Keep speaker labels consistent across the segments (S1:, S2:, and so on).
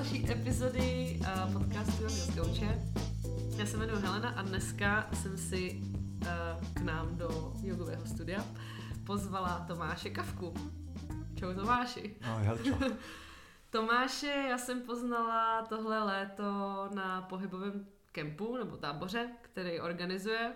S1: další epizody uh, podcastu Yoga z Gauče. Já se jmenuji Helena a dneska jsem si uh, k nám do jogového studia pozvala Tomáše Kavku. Čau Tomáši.
S2: No, čau.
S1: Tomáše já jsem poznala tohle léto na pohybovém kempu nebo táboře, který organizuje.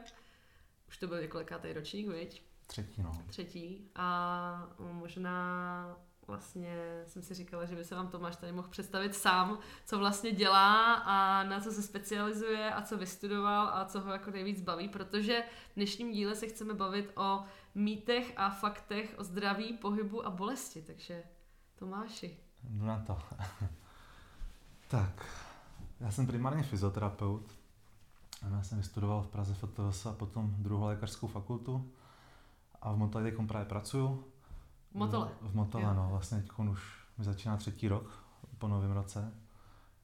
S1: Už to byl několikátý ročník, viď?
S2: Třetí, no.
S1: Třetí. A možná vlastně jsem si říkala, že by se vám Tomáš tady mohl představit sám, co vlastně dělá a na co se specializuje a co vystudoval a co ho jako nejvíc baví, protože v dnešním díle se chceme bavit o mýtech a faktech o zdraví, pohybu a bolesti, takže Tomáši.
S2: Jdu na to. tak, já jsem primárně fyzioterapeut. Já jsem vystudoval v Praze FTVS a potom druhou lékařskou fakultu a v teď právě pracuju.
S1: V Motole?
S2: V Motole, jo. no. Vlastně teď už mi začíná třetí rok po novém roce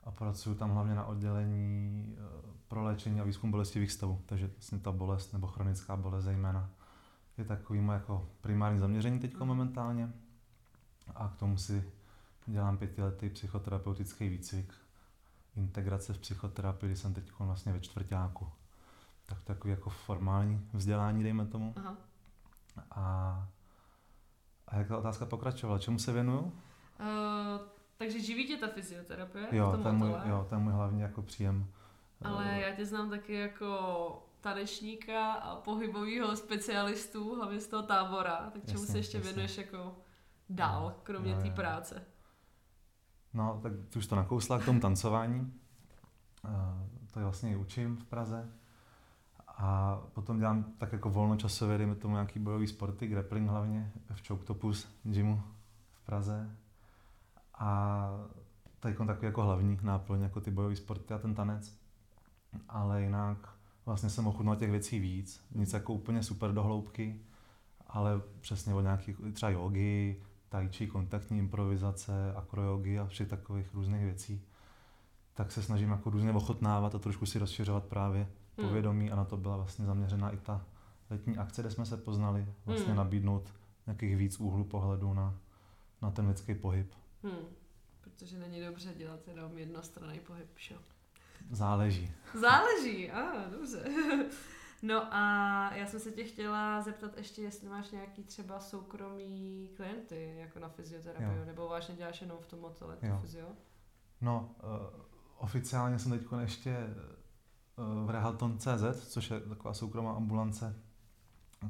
S2: a pracuju tam hlavně na oddělení eh, pro léčení a výzkum bolestivých stavů. Takže vlastně ta bolest nebo chronická bolest zejména je takový moje jako primární zaměření teď mm. momentálně. A k tomu si dělám pětiletý psychoterapeutický výcvik. Integrace v psychoterapii, kdy jsem teď vlastně ve čtvrtáku. Tak takový jako formální vzdělání, dejme tomu. Aha. A, a jak ta otázka pokračovala? Čemu se věnuju? Uh,
S1: takže živí tě ta fyzioterapie?
S2: Jo, ten můj, jo, ten můj hlavní jako příjem.
S1: Ale uh, já tě znám taky jako tanečníka a pohybového specialistu, hlavně z toho tábora, tak čemu jasně, se ještě jasně. věnuješ jako dál, kromě té práce?
S2: No, tak už to nakousla k tomu tancování. Uh, to je vlastně i učím v Praze. A potom dělám tak jako volnočasově, dejme tomu nějaký bojový sporty, grappling hlavně v Choctopus gymu v Praze. A je takový jako hlavní náplň, jako ty bojové sporty a ten tanec. Ale jinak vlastně jsem ochutnal těch věcí víc. Nic jako úplně super do hloubky, ale přesně od nějakých třeba jogy, tai chi, kontaktní improvizace, akrojogy a všech takových různých věcí. Tak se snažím jako různě ochotnávat a trošku si rozšiřovat právě hmm. povědomí a na to byla vlastně zaměřena i ta letní akce, kde jsme se poznali, vlastně hmm. nabídnout nějakých víc úhlu pohledu na, na ten lidský pohyb.
S1: Hmm. Protože není dobře dělat jenom jednostranný pohyb, že?
S2: Záleží.
S1: Záleží, a ah, dobře. No a já jsem se tě chtěla zeptat ještě, jestli máš nějaký třeba soukromý klienty, jako na fyzioterapii, jo. nebo vážně děláš jenom v tom motele, fyzio?
S2: No, uh, oficiálně jsem teď ještě v Rehalton.cz, což je taková soukromá ambulance,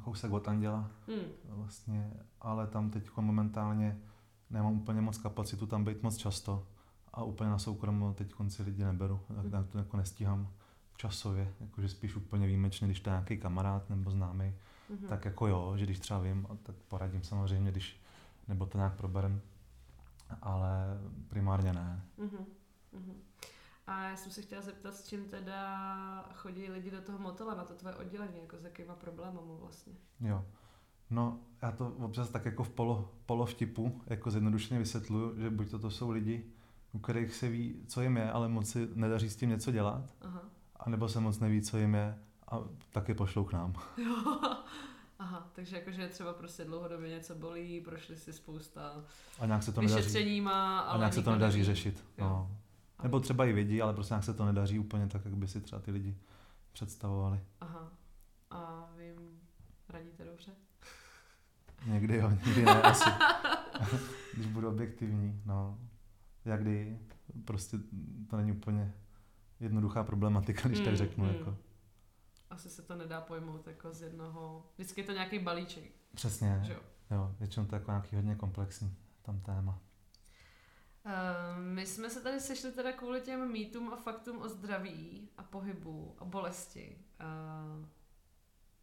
S2: kousek od Anděla hmm. vlastně, ale tam teď momentálně nemám úplně moc kapacitu tam být moc často a úplně na soukromou teď konci lidi neberu, tak, tak to jako nestíhám časově, jakože spíš úplně výjimečně, když to je nějaký kamarád nebo známý, mm-hmm. tak jako jo, že když třeba vím, tak poradím samozřejmě, když, nebo to nějak proberem, ale primárně ne. Mm-hmm.
S1: A já jsem se chtěla zeptat, s čím teda chodí lidi do toho motela, na to tvoje oddělení, jako s jakýma problémy vlastně?
S2: Jo. No, já to občas tak jako v polo, polo vtipu, jako zjednodušeně vysvětluju, že buď to, to jsou lidi, u kterých se ví, co jim je, ale moc si nedaří s tím něco dělat. Aha anebo se moc neví, co jim je a taky pošlou k nám.
S1: Jo. Aha, takže jakože třeba prostě dlouhodobě něco bolí, prošli si spousta
S2: a nějak se to nedaří,
S1: má,
S2: ale a nějak se to nedaří řešit. No. Nebo třeba i vědí, ale prostě nějak se to nedaří úplně tak, jak by si třeba ty lidi představovali.
S1: Aha. A vy jim radíte dobře?
S2: Někdy jo, někdy ne, asi. Když budu objektivní, no. Jak kdy, prostě to není úplně jednoduchá problematika, když mm, tak řeknu. Mm. Jako.
S1: Asi se to nedá pojmout jako z jednoho, vždycky je to nějaký balíček.
S2: Přesně, že jo? jo většinou to je jako nějaký hodně komplexní tam téma.
S1: Uh, my jsme se tady sešli teda kvůli těm mýtům a faktům o zdraví a pohybu a bolesti. Uh,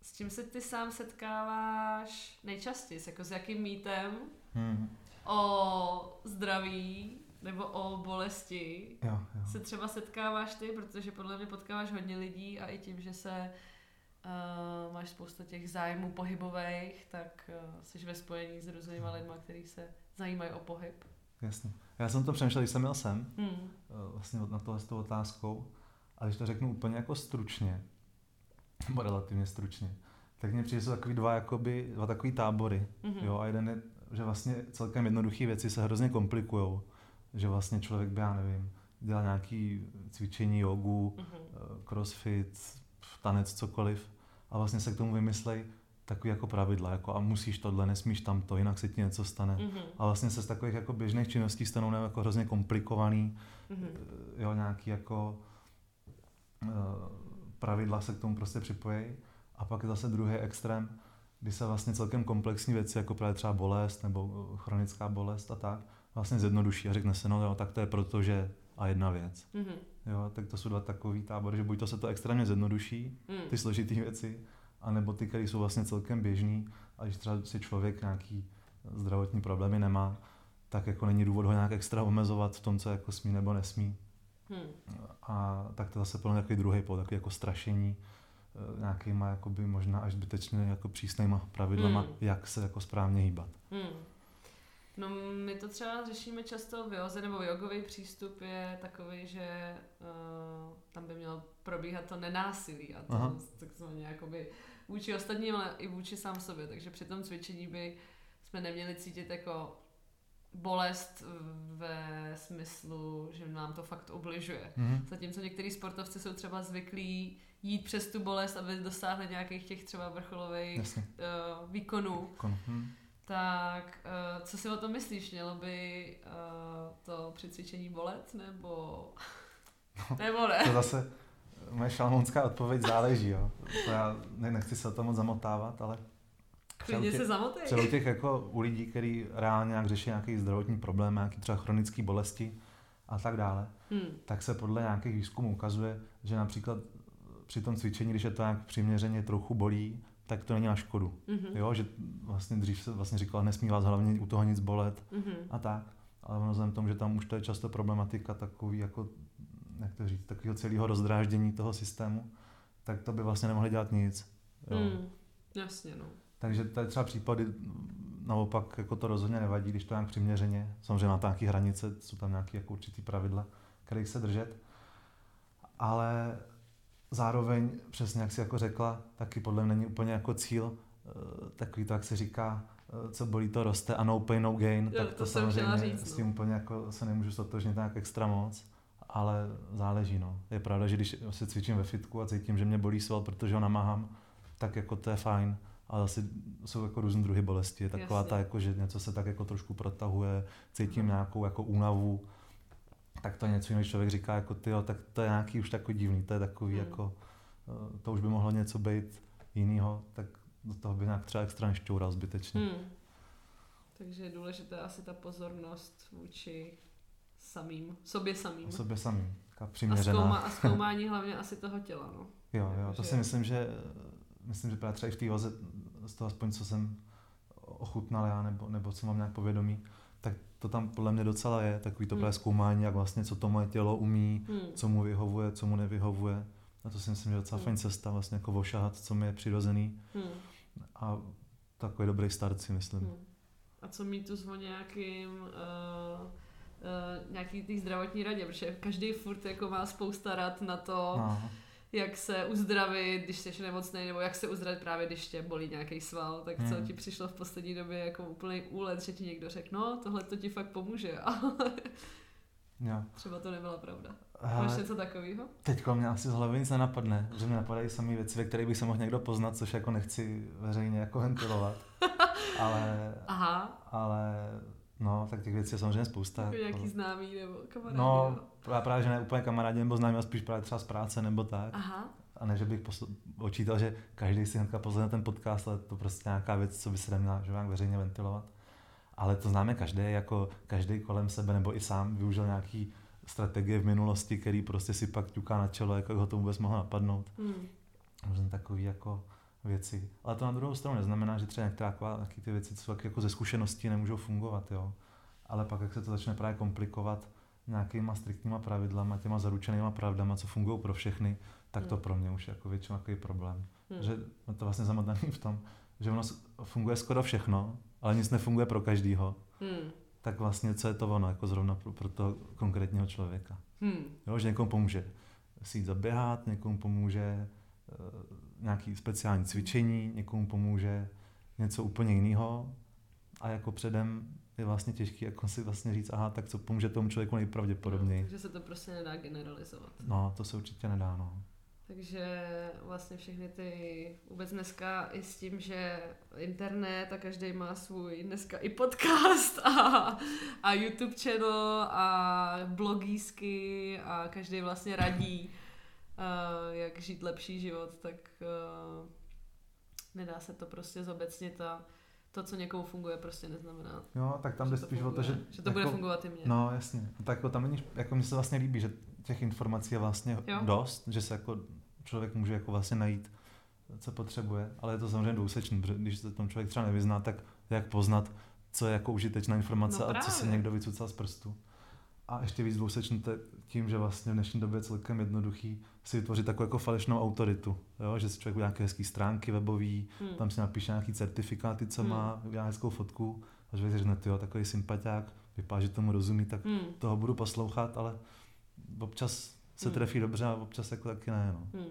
S1: s čím se ty sám setkáváš nejčastěji? Jako s jakým mýtem hmm. o zdraví nebo o bolesti
S2: jo, jo.
S1: se třeba setkáváš ty, protože podle mě potkáváš hodně lidí a i tím, že se uh, máš spoustu těch zájmů pohybových, tak uh, jsi ve spojení s různýma lidma, kteří se zajímají o pohyb.
S2: Jasně. Já jsem to přemýšlel, když jsem měl sem, hmm. vlastně na tohle s tou otázkou, a když to řeknu úplně jako stručně, nebo relativně stručně, tak mně přijde, jsou takový dva, jakoby, dva takový tábory. Mm-hmm. Jo, a jeden je, že vlastně celkem jednoduché věci se hrozně komplikujou že vlastně člověk by, já nevím, dělat nějaký cvičení, jogu, eh, crossfit, tanec, cokoliv a vlastně se k tomu vymyslej takový jako pravidla, jako a musíš tohle, nesmíš tamto, jinak se ti něco stane.
S1: Mhm.
S2: A vlastně se z takových jako běžných činností stanou nebo jako hrozně komplikovaný,
S1: Mhm.
S2: eh, jo, nějaký jako eh, pravidla se k tomu prostě připojí. A pak je zase druhý extrém, kdy se vlastně celkem komplexní věci, jako právě třeba bolest nebo eh, chronická bolest a tak, vlastně zjednoduší a řekne se, no jo, tak to je proto, že a jedna věc.
S1: Mhm.
S2: Jo, tak to jsou dva takový tábory, že buď to se to extrémně zjednoduší,
S1: Mhm.
S2: ty složité věci, anebo ty, které jsou vlastně celkem běžný a když třeba si člověk nějaký zdravotní problémy nemá, tak jako není důvod ho nějak extra omezovat v tom, co jako smí nebo nesmí.
S1: Mhm.
S2: A tak to zase plně takový druhý pol, takový jako strašení eh, nějakýma jakoby možná až zbytečně jako přísnýma pravidlama,
S1: Hmm.
S2: jak se jako správně hýbat.
S1: Hmm. No my to třeba řešíme často v joze, nebo jogový přístup je takový, že uh, tam by mělo probíhat to nenásilí a to
S2: Aha.
S1: takzvaně jakoby vůči ostatním, ale i vůči sám sobě. Takže při tom cvičení by jsme neměli cítit jako bolest ve smyslu, že nám to fakt ubližuje.
S2: Mhm.
S1: Zatímco některý sportovci jsou třeba zvyklí jít přes tu bolest, aby dosáhli nějakých těch třeba vrcholových
S2: Jasně.
S1: uh, výkonů.
S2: Kon- hm.
S1: Tak uh, co si o tom myslíš? Mělo by uh, to při cvičení bolet, nebo... nebo ne?
S2: To zase moje šalmounská odpověď záleží, jo. To já ne, nechci se o tom moc zamotávat, ale
S1: Klidně se zamotej.
S2: Třeba u těch jako u lidí, kteří reálně nějak řeší nějaký zdravotní problém, nějaký třeba chronické bolesti a tak dále,
S1: Hmm.
S2: tak se podle nějakých výzkumů ukazuje, že například při tom cvičení, když je to nějak přiměřeně trochu bolí, tak to není na škodu.
S1: Mhm.
S2: Jo, že vlastně dřív se vlastně říkalo, nesmí vás hlavně u toho nic bolet
S1: Mhm.
S2: a tak. Ale ono vzhledem tomu, že tam už to je často problematika takový jako, jak to říct, takového celého rozdráždění toho systému, tak to by vlastně nemohli dělat nic. Jo.
S1: Hmm. Jasně, no.
S2: Takže to je třeba případy, naopak jako to rozhodně nevadí, když to nějak přiměřeně. Samozřejmě má to nějaké hranice, jsou tam nějaké jako určitý pravidla, kterých se držet. Ale zároveň, přesně jak si jako řekla, taky podle mě není úplně jako cíl, eh, takový to, jak se říká, eh, co bolí, to roste a no pain, no gain,
S1: Jo,
S2: tak
S1: to
S2: to, samozřejmě
S1: říct,
S2: s
S1: no.
S2: tím úplně jako se nemůžu stotožnit nějak extra moc, ale záleží, no. Je pravda, že když se cvičím ve fitku a cítím, že mě bolí sval, protože ho namáhám, tak jako to je fajn, ale asi jsou jako různé druhy bolesti. Je taková
S1: Jasně.
S2: ta, jako, že něco se tak jako trošku protahuje, cítím nějakou jako únavu, tak to je něco jiného, když člověk říká jako ty, tak to je nějaký už takový divný, to je takový
S1: Hmm.
S2: jako, eh, to už by mohlo něco být jinýho, tak do toho by nějak třeba extra nešťoural zbytečně.
S1: Hmm. Takže je důležité asi ta pozornost vůči samým, sobě samým.
S2: O sobě samým, taká
S1: A,
S2: přiměřená.
S1: zkouma, a zkoumání hlavně asi toho těla, no.
S2: Jo, jo, to si myslím, že myslím, že právě třeba i v té vaze, z toho aspoň, co jsem ochutnal já, nebo, nebo co mám nějak povědomí, to tam podle mě docela je, takový to
S1: Hmm.
S2: zkoumání, jak vlastně, co to moje tělo umí,
S1: Hmm.
S2: co mu vyhovuje, co mu nevyhovuje. A to si myslím, že je docela
S1: Hmm.
S2: fajn cesta, vlastně jako ošahat, co mi je přirozený
S1: Hmm.
S2: a takový dobrý start si myslím.
S1: Hmm. A co mýtus o nějakým uh, uh, nějaký té zdravotní radě, protože každý furt jako má spousta rad na to,
S2: No,
S1: jak se uzdravit, když jsi nemocný, nebo jak se uzdravit právě, když tě bolí nějaký sval, tak co
S2: Hmm.
S1: ti přišlo v poslední době jako úplný úlet, že ti někdo řekl, no tohle to ti fakt pomůže, a
S2: jo.
S1: třeba to nebyla pravda. Máš něco takového?
S2: Teďko mě asi z hlavy nic nenapadne, že mi napadají samé věci, ve kterých bych se mohl někdo poznat, což jako nechci veřejně jako ventilovat. ale,
S1: Aha,
S2: ale no, tak těch věcí je samozřejmě spousta.
S1: jako nějaký známý nebo kamarádi.
S2: No,
S1: jo.
S2: právě, právě, že ne úplně kamarádi nebo známí, ale spíš právě třeba z práce nebo tak.
S1: Aha,
S2: A ne, že bych posl- očítal, že každý si hnedka pozve ten podcast, ale to prostě nějaká věc, co by se neměla že nějak veřejně ventilovat. Ale to známe každý, jako každý kolem sebe, nebo i sám využil nějaký strategie v minulosti, který prostě si pak ťuká na čelo, jako ho to vůbec mohlo napadnout.
S1: hmm.
S2: Různé takové jako věci. Ale to na druhou stranu neznamená, že třeba některá taky ty věci, co jako ze zkušeností nemůžou fungovat, jo. Ale pak, jak se to začne právě komplikovat nějakýma striktníma pravidlama, těma zaručenýma pravdama, co fungují pro všechny, tak to
S1: Hmm.
S2: pro mě už je jako většinou takový problém.
S1: Hmm.
S2: Že je to vlastně zamotaný v tom, že ono funguje skoro všechno, ale nic nefunguje pro každýho.
S1: Hmm.
S2: Tak vlastně co je to ono, jako zrovna pro, pro toho konkrétního člověka.
S1: Hmm.
S2: Jo, že někomu pomůže si jít zaběhat, někomu pomůže nějaký speciální cvičení, někomu pomůže něco úplně jiného a jako předem je vlastně těžký jako si vlastně říct, aha, tak co pomůže tomu člověku nejpravděpodobněji.
S1: No, takže se to prostě nedá generalizovat.
S2: No, to se určitě nedá, no.
S1: Takže vlastně všechny ty, vůbec dneska i s tím, že internet a každý má svůj dneska i podcast a, a YouTube channel a blogísky a každý vlastně radí, uh, jak žít lepší život, tak uh, nedá se to prostě zobecnit a to, co někomu funguje, prostě neznamená.
S2: Jo, tak tam jde spíš o to, že...
S1: Že to jako, bude fungovat i mně.
S2: No, jasně. Tak jako tam není, jako mně se vlastně líbí, že těch informací je vlastně jo. dost, že se jako člověk může jako vlastně najít, co potřebuje, ale je to samozřejmě dvousečný, protože když se tom člověk třeba nevyzná, tak jak poznat, co je jako užitečná informace no, a co se někdo vycucal z prstu. A ještě víc dvousečný tím, že vlastně v dnešní době je celkem jednoduchý si vytvořit takovou jako falešnou autoritu. Jo? Že si člověk nějaké hezké stránky webový, hmm. tam si napíše nějaký certifikáty, co hmm. má, udělá hezkou fotku a člověk si řekne, jo, takový sympatiák, vypadá, že tomu rozumí, tak hmm. toho budu poslouchat, ale občas se hmm. trefí dobře a občas jako taky ne. No. Hmm.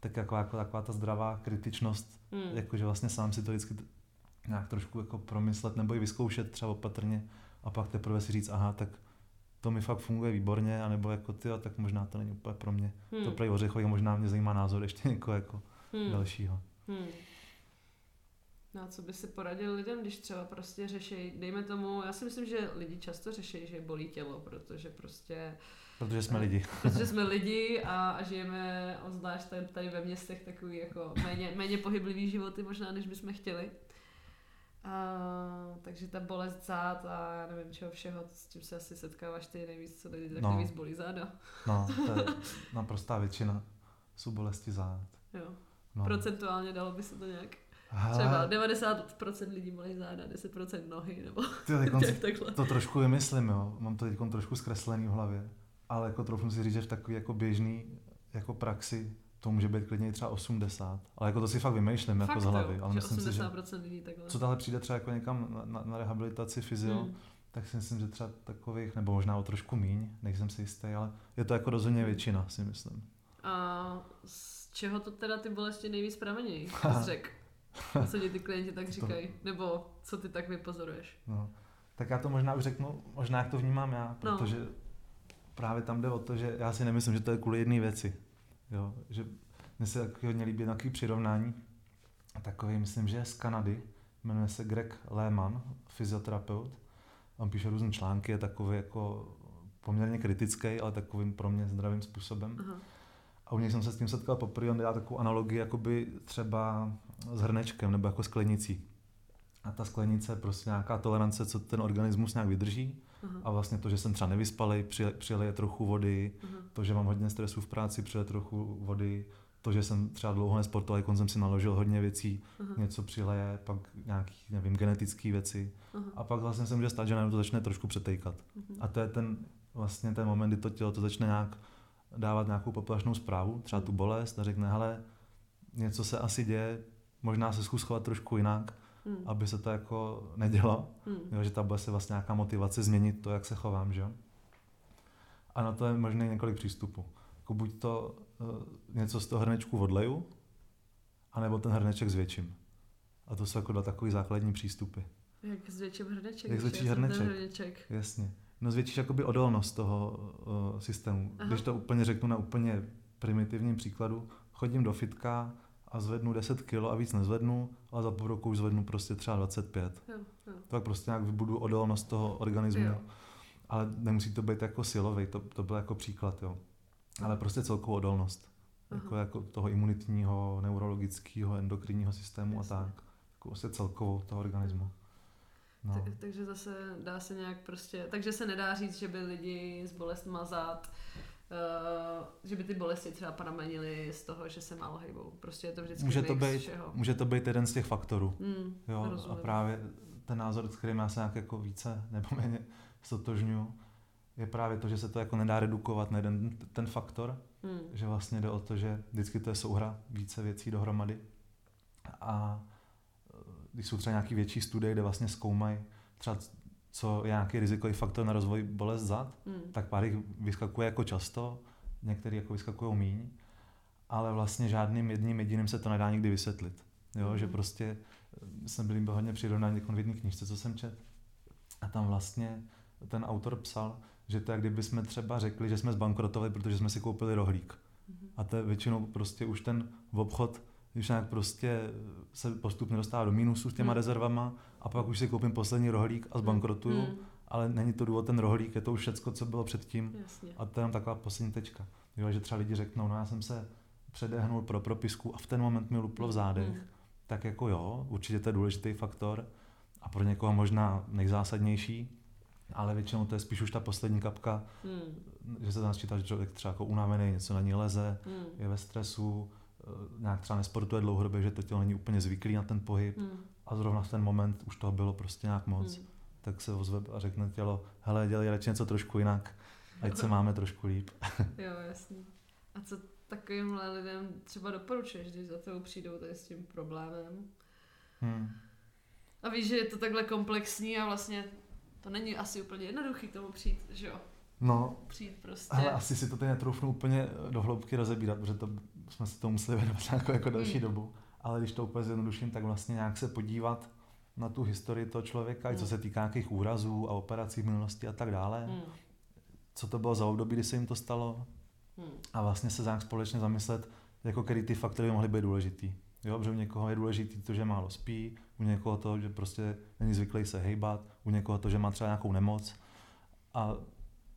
S2: Tak jako, jako taková ta zdravá kritičnost, hmm. jakože vlastně sám si to vždycky nějak trošku jako promyslet nebo i vyzkoušet třeba opatrně a pak teprve si říct, aha, tak to mi fakt funguje výborně, anebo jako ty, tak možná to není úplně pro mě. Hmm. To pro ořechový, možná mě zajímá názor ještě někoho jako hmm. dalšího. Hmm.
S1: No a co by si poradil lidem, když třeba prostě řeší, dejme tomu, já si myslím, že lidi často řeší, že bolí tělo, protože prostě
S2: Protože jsme lidi.
S1: Protože jsme lidi a, a žijeme, zvlášť tady, tady ve městech, takový jako méně, méně pohyblivý životy možná, než bychom chtěli. A, takže ta bolest zád a já nevím čeho všeho, s tím se asi setkáváš ty nejvíc, co lidi tak no. nejvíc bolí záda.
S2: No, to je naprostá většina jsou bolesti zád.
S1: Jo. No. Procentuálně dalo by se to nějak Třeba 90% lidí bolí záda, 10% nohy, nebo
S2: Ty, takhle. To trošku vymyslím, jo. Mám to teď trošku zkreslený v hlavě ale jako trochu si říct, že v takový jako běžný jako praxi to může být klidně třeba 80. Ale jako to si fakt vymýšlím fakt jako z hlavy.
S1: ale
S2: myslím
S1: si, že
S2: lidí takhle. co tahle přijde třeba jako někam na, na, na rehabilitaci fyzio, hmm. tak si myslím, že třeba takových, nebo možná o trošku míň, nejsem si jistý, ale je to jako rozhodně hmm. většina, si myslím.
S1: A z čeho to teda ty bolesti nejvíc pramení? Řek. Co ti ty klienti tak říkají? Nebo co ty tak vypozoruješ?
S2: No. Tak já to možná už řeknu, možná jak to vnímám já, no. protože no právě tam jde o to, že já si nemyslím, že to je kvůli jedné věci. Jo? Že mně se taky hodně líbí takový přirovnání. Takový, myslím, že je z Kanady, jmenuje se Greg Lehman, fyzioterapeut. On píše různé články, je takový jako poměrně kritický, ale takovým pro mě zdravým způsobem. Aha. A u něj jsem se s tím setkal poprvé, on dělá takovou analogii jakoby třeba s hrnečkem nebo jako sklenicí. A ta sklenice je prostě nějaká tolerance, co ten organismus nějak vydrží. Uh-huh. A vlastně to, že jsem třeba nevyspalej, přilije trochu vody, uh-huh. to, že mám hodně stresu v práci, přilije trochu vody, to, že jsem třeba dlouho nesportoval, jako jsem si naložil hodně věcí, uh-huh. něco přileje, pak nějaký, nevím, genetické věci. Uh-huh. A pak vlastně se může stát, že najednou to začne trošku přetejkat. Uh-huh. A to je ten vlastně ten moment, kdy to tělo to začne nějak dávat nějakou poplašnou zprávu, třeba tu bolest a řekne, hele, něco se asi děje, možná se zkus chovat trošku jinak hmm. aby se to jako nedělo, hmm. jo, že ta bude se vlastně nějaká motivace změnit to, jak se chovám, že A na to je možné několik přístupů. Jako buď to uh, něco z toho hrnečku odleju, anebo ten hrneček zvětším. A to jsou jako dva takový základní přístupy.
S1: Jak zvětším hrneček?
S2: Jak zvětšíš hrneček? hrneček? Jasně. No zvětšíš jakoby odolnost toho uh, systému. Aha. Když to úplně řeknu na úplně primitivním příkladu, chodím do fitka, a zvednu 10 kg a víc nezvednu, ale za půl roku už zvednu prostě třeba 25. Jo, jo. Tak prostě nějak vybudu odolnost toho organismu. Jo. Ale nemusí to být jako silový, to, to byl jako příklad, jo. Ale prostě celkovou odolnost. Jako, jako toho imunitního, neurologického, endokrinního systému Jasně. a tak. Jako prostě celkovou toho organismu.
S1: No. Tak, takže zase dá se nějak prostě, takže se nedá říct, že by lidi s bolestmi mazat Uh, že by ty bolesti třeba pramenily z toho, že se málo hejbou. Prostě je to vždycky
S2: může to být, všeho. Může to být jeden z těch faktorů. Mm, jo, a právě ten názor, s kterým já se nějak jako více nebo méně stotožňuji, je právě to, že se to jako nedá redukovat na jeden ten faktor, mm. že vlastně jde o to, že vždycky to je souhra více věcí dohromady. A eh, když jsou třeba nějaký větší studie, kde vlastně zkoumají třeba co je nějaký rizikový faktor na rozvoj bolest zad, hmm. tak pár jich vyskakuje jako často, některý jako vyskakují míň, ale vlastně žádným jedním jediným se to nedá nikdy vysvětlit. Jo, hmm. že prostě eh, jsem byl hodně přirovnán v jedné knižce, co jsem čet, A tam vlastně ten autor psal, že to je, kdyby jsme třeba řekli, že jsme zbankrotovali, protože jsme si koupili rohlík. Mm-hmm. A to je většinou prostě už ten obchod, když nějak prostě se postupně dostává do mínusu s těma mm. rezervama a pak už si koupím poslední rohlík a zbankrotuju, mm. ale není to důvod ten rohlík, je to už všecko, co bylo předtím
S1: Jasně.
S2: a to je jenom taková poslední tečka. Jo, že třeba lidi řeknou, no já jsem se předehnul pro propisku a v ten moment mi luplo v zádech, mm. tak jako jo, určitě to je důležitý faktor a pro někoho možná nejzásadnější, ale většinou to je spíš už ta poslední kapka, hmm. že se tam čítá, že člověk třeba jako unavený, něco na ní leze, hmm. je ve stresu, nějak třeba nesportuje dlouhodobě, že to tělo není úplně zvyklý na ten pohyb hmm. a zrovna v ten moment už toho bylo prostě nějak moc, hmm. tak se ozve a řekne tělo, hele, dělej radši něco trošku jinak, ať se máme trošku líp.
S1: jo, jasně. A co takovýmhle lidem třeba doporučuješ, když za tebou přijdou tady s tím problémem? Hmm. A víš, že je to takhle komplexní a vlastně to není asi úplně jednoduchý tomu přijít, že jo?
S2: No,
S1: přijít prostě.
S2: Ale asi si to teď netroufnu úplně do hloubky rozebírat, protože to jsme se to museli věnovat jako, jako další mm. dobu. Ale když to úplně zjednoduším, tak vlastně nějak se podívat na tu historii toho člověka, mm. co se týká nějakých úrazů a operací v minulosti a tak dále. Mm. Co to bylo za období, kdy se jim to stalo. Mm. A vlastně se nějak společně zamyslet, jako který ty faktory mohly být důležitý. Jo, protože u někoho je důležitý to, že málo spí, u někoho to, že prostě není zvyklý se hejbat, u někoho to, že má třeba nějakou nemoc a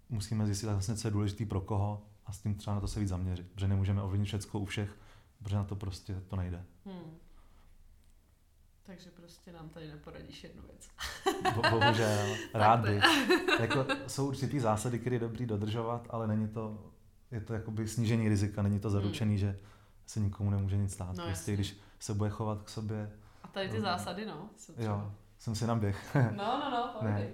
S2: musíme zjistit vlastně, co je důležitý pro koho a s tím třeba na to se víc zaměřit, protože nemůžeme ovlivnit všechno u všech, protože na to prostě to nejde. Hmm.
S1: Takže prostě nám tady neporadíš jednu věc.
S2: Bo, bohužel, rád bych. jako, jsou určitý zásady, které je dobrý dodržovat, ale není to, je to jakoby snížení rizika, není to zaručený, hmm. že se nikomu nemůže nic stát. No, prostě, když se bude chovat k sobě.
S1: A tady ty no, zásady, no.
S2: Jo, jsem si naběh.
S1: no, no, no, ne.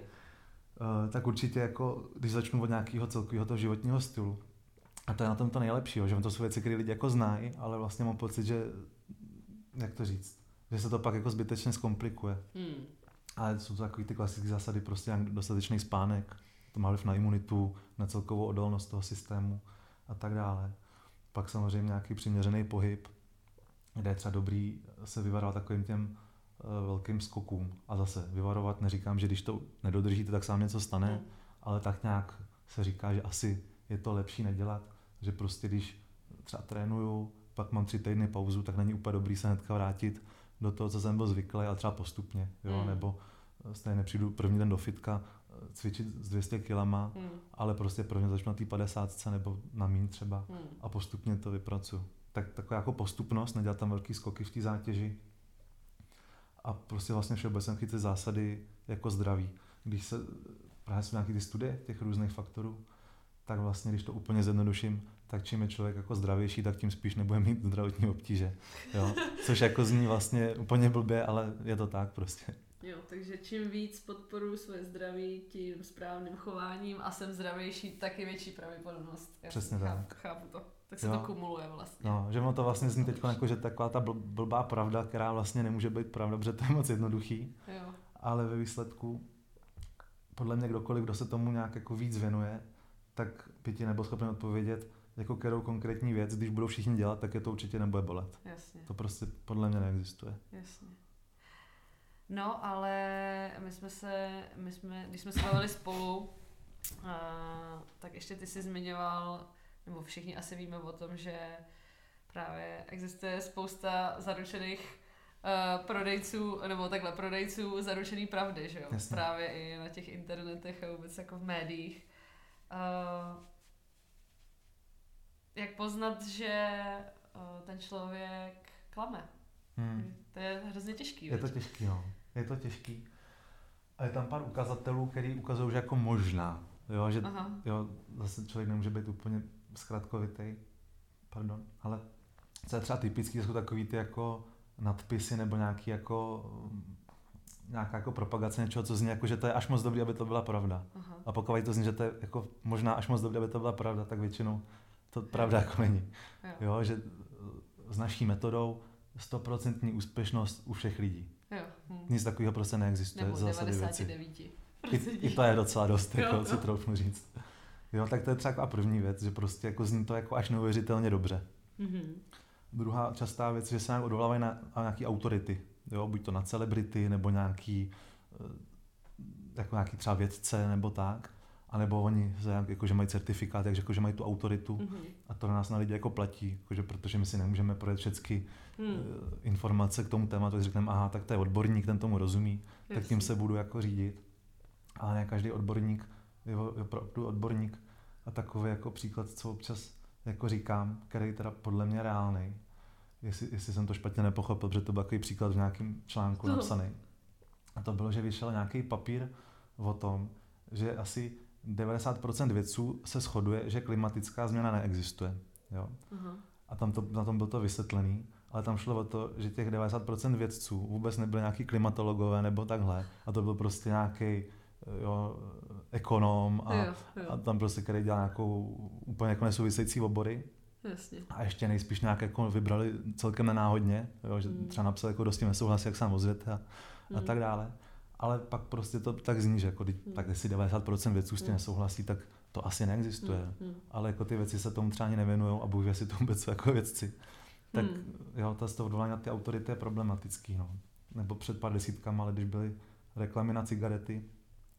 S2: Uh, tak určitě jako, když začnu od nějakého celkového toho životního stylu, a to je na tom to nejlepší, že to jsou věci, které lidi jako znají, ale vlastně mám pocit, že, jak to říct, že se to pak jako zbytečně zkomplikuje. Hmm. Ale jsou to takové ty klasické zásady, prostě dostatečný spánek, to má vliv na imunitu, na celkovou odolnost toho systému a tak dále. Pak samozřejmě nějaký přiměřený pohyb, kde je třeba dobrý se vyvarovat takovým těm uh, velkým skokům. A zase vyvarovat neříkám, že když to nedodržíte, tak se vám něco stane, mm. ale tak nějak se říká, že asi je to lepší nedělat, že prostě když třeba trénuju, pak mám tři týdny pauzu, tak není úplně dobrý se hnedka vrátit do toho, co jsem byl zvyklý, a třeba postupně, jo, mm. nebo stejně nepřijdu první den do fitka eh, cvičit s 200 kilama, mm. ale prostě prvně začnu na té 50 nebo na mín třeba mm. a postupně to vypracuju. Tak taková jako postupnost, nedělat tam velký skoky v té zátěži a prostě vlastně všeobecně chytit zásady jako zdraví. Když se právě jsou nějaké ty studie těch různých faktorů, tak vlastně, když to úplně zjednoduším, tak čím je člověk jako zdravější, tak tím spíš nebude mít zdravotní obtíže. Jo? Což jako zní vlastně úplně blbě, ale je to tak prostě.
S1: Jo, takže čím víc podporuji své zdraví tím správným chováním a jsem zdravější, tak je větší pravděpodobnost.
S2: Přesně
S1: chápu,
S2: tak.
S1: Chápu to. Tak se jo. to kumuluje vlastně.
S2: No, že ono to vlastně zní teď jako, že taková ta blbá pravda, která vlastně nemůže být pravda, protože to je moc jednoduchý.
S1: Jo.
S2: Ale ve výsledku, podle mě kdokoliv, kdo se tomu nějak jako víc věnuje, tak by ti nebyl schopen odpovědět, jako kterou konkrétní věc, když budou všichni dělat, tak je to určitě nebude bolet.
S1: Jasně.
S2: To prostě podle mě neexistuje.
S1: Jasně. No, ale my jsme se, my jsme, když jsme se bavili spolu, uh, tak ještě ty jsi zmiňoval, nebo všichni asi víme o tom, že právě existuje spousta zaručených uh, prodejců, nebo takhle prodejců zaručený pravdy, že jo?
S2: Jasně.
S1: Právě i na těch internetech a vůbec jako v médiích. Uh, jak poznat, že uh, ten člověk klame? Hmm. To je hrozně těžký.
S2: Je to těžký, no. Je to těžký. A je tam pár ukazatelů, který ukazují, že jako možná. Jo, že jo, zase člověk nemůže být úplně zkratkovitý. Pardon. Ale co je třeba typický, jsou takový ty jako nadpisy nebo nějaký jako nějaká jako propagace něčeho, co zní jako, že to je až moc dobrý, aby to byla pravda. Aha. A pokud to zní, že to je jako možná až moc dobrý, aby to byla pravda, tak většinou to pravda jako není. Jo. jo že s naší metodou 100% úspěšnost u všech lidí.
S1: Jo. Hm.
S2: Nic takového prostě neexistuje.
S1: Nebo 99.
S2: I, I to je docela dost, jako, jo, si troufnu říct. Jo, tak to je třeba první věc, že prostě jako zní to jako až neuvěřitelně dobře. Mm-hmm. Druhá častá věc, že se nějak odvolávají na, na nějaký autority. Jo, buď to na celebrity, nebo nějaký, eh, jako nějaký třeba vědce nebo tak, anebo oni jako, že mají certifikát, jako, že mají tu autoritu mm-hmm. a to na nás na lidi jako platí, jako, že protože my si nemůžeme projet všechny mm. informace k tomu tématu, tak řekneme, aha, tak to je odborník, ten tomu rozumí, Jasně. tak tím se budu jako řídit. Ale ne každý odborník je opravdu odborník. A takový jako příklad, co občas jako říkám, který teda podle mě reálný, jestli, jestli jsem to špatně nepochopil, protože to byl takový příklad v nějakém článku napsaný. A to bylo, že vyšel nějaký papír o tom, že asi 90% vědců se shoduje, že klimatická změna neexistuje. Jo? Uh-huh. A tam to, na tom bylo to vysvětlený, ale tam šlo o to, že těch 90% vědců vůbec nebyly nějaký klimatologové nebo takhle. A to byl prostě nějaký jo, ekonom a, jo, jo. a tam prostě, který dělal nějakou úplně jako nesouvisející obory.
S1: Jasně.
S2: A ještě nejspíš nějak jako vybrali celkem nenáhodně, jo, že mm. třeba napsal jako dosti nesouhlasí, jak sám ozvěte a, mm. a tak dále. Ale pak prostě to tak zní, že jako, mm. tak jestli 90% věců s tím mm. nesouhlasí, tak to asi neexistuje. Mm. mm. Ale jako ty věci se tomu třeba ani nevěnují a bůh si to vůbec jako vědci. Tak mm. jo, to z toho odvolání na ty autority je problematický. No. Nebo před pár desítkami, ale když byly reklamy na cigarety,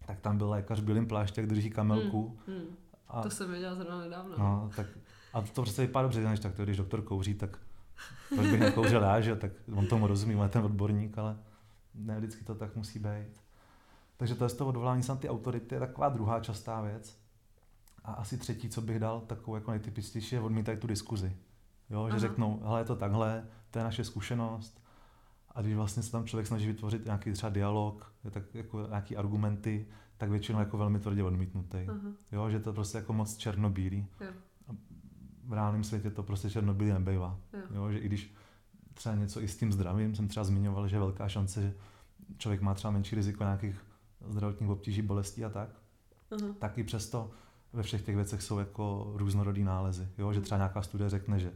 S2: tak tam byl lékař v bílém pláště, jak drží kamelku.
S1: Hmm, hmm. A, to jsem viděla zrovna nedávno.
S2: No, tak, a to prostě vypadá dobře, než tak to, když doktor kouří, tak proč bych nekouřil já, že tak on tomu rozumí, on je ten odborník, ale ne vždycky to tak musí být. Takže to je z toho odvolání se ty autority, je taková druhá častá věc. A asi třetí, co bych dal, takovou jako nejtypičtější, je odmítají tu diskuzi. Jo, že Aha. řeknou, hele, je to takhle, to je naše zkušenost, a když vlastně se tam člověk snaží vytvořit nějaký třeba dialog, tak jako nějaký argumenty, tak většinou jako velmi tvrdě odmítnutý. Uh-huh. Jo, že to prostě jako moc černobílý. Jo. v reálném světě to prostě černobílý nebývá. Jo. jo. že i když třeba něco i s tím zdravím, jsem třeba zmiňoval, že je velká šance, že člověk má třeba menší riziko nějakých zdravotních obtíží, bolestí a tak, uh-huh. tak i přesto ve všech těch věcech jsou jako různorodý nálezy. Jo? Že třeba nějaká studie řekne, že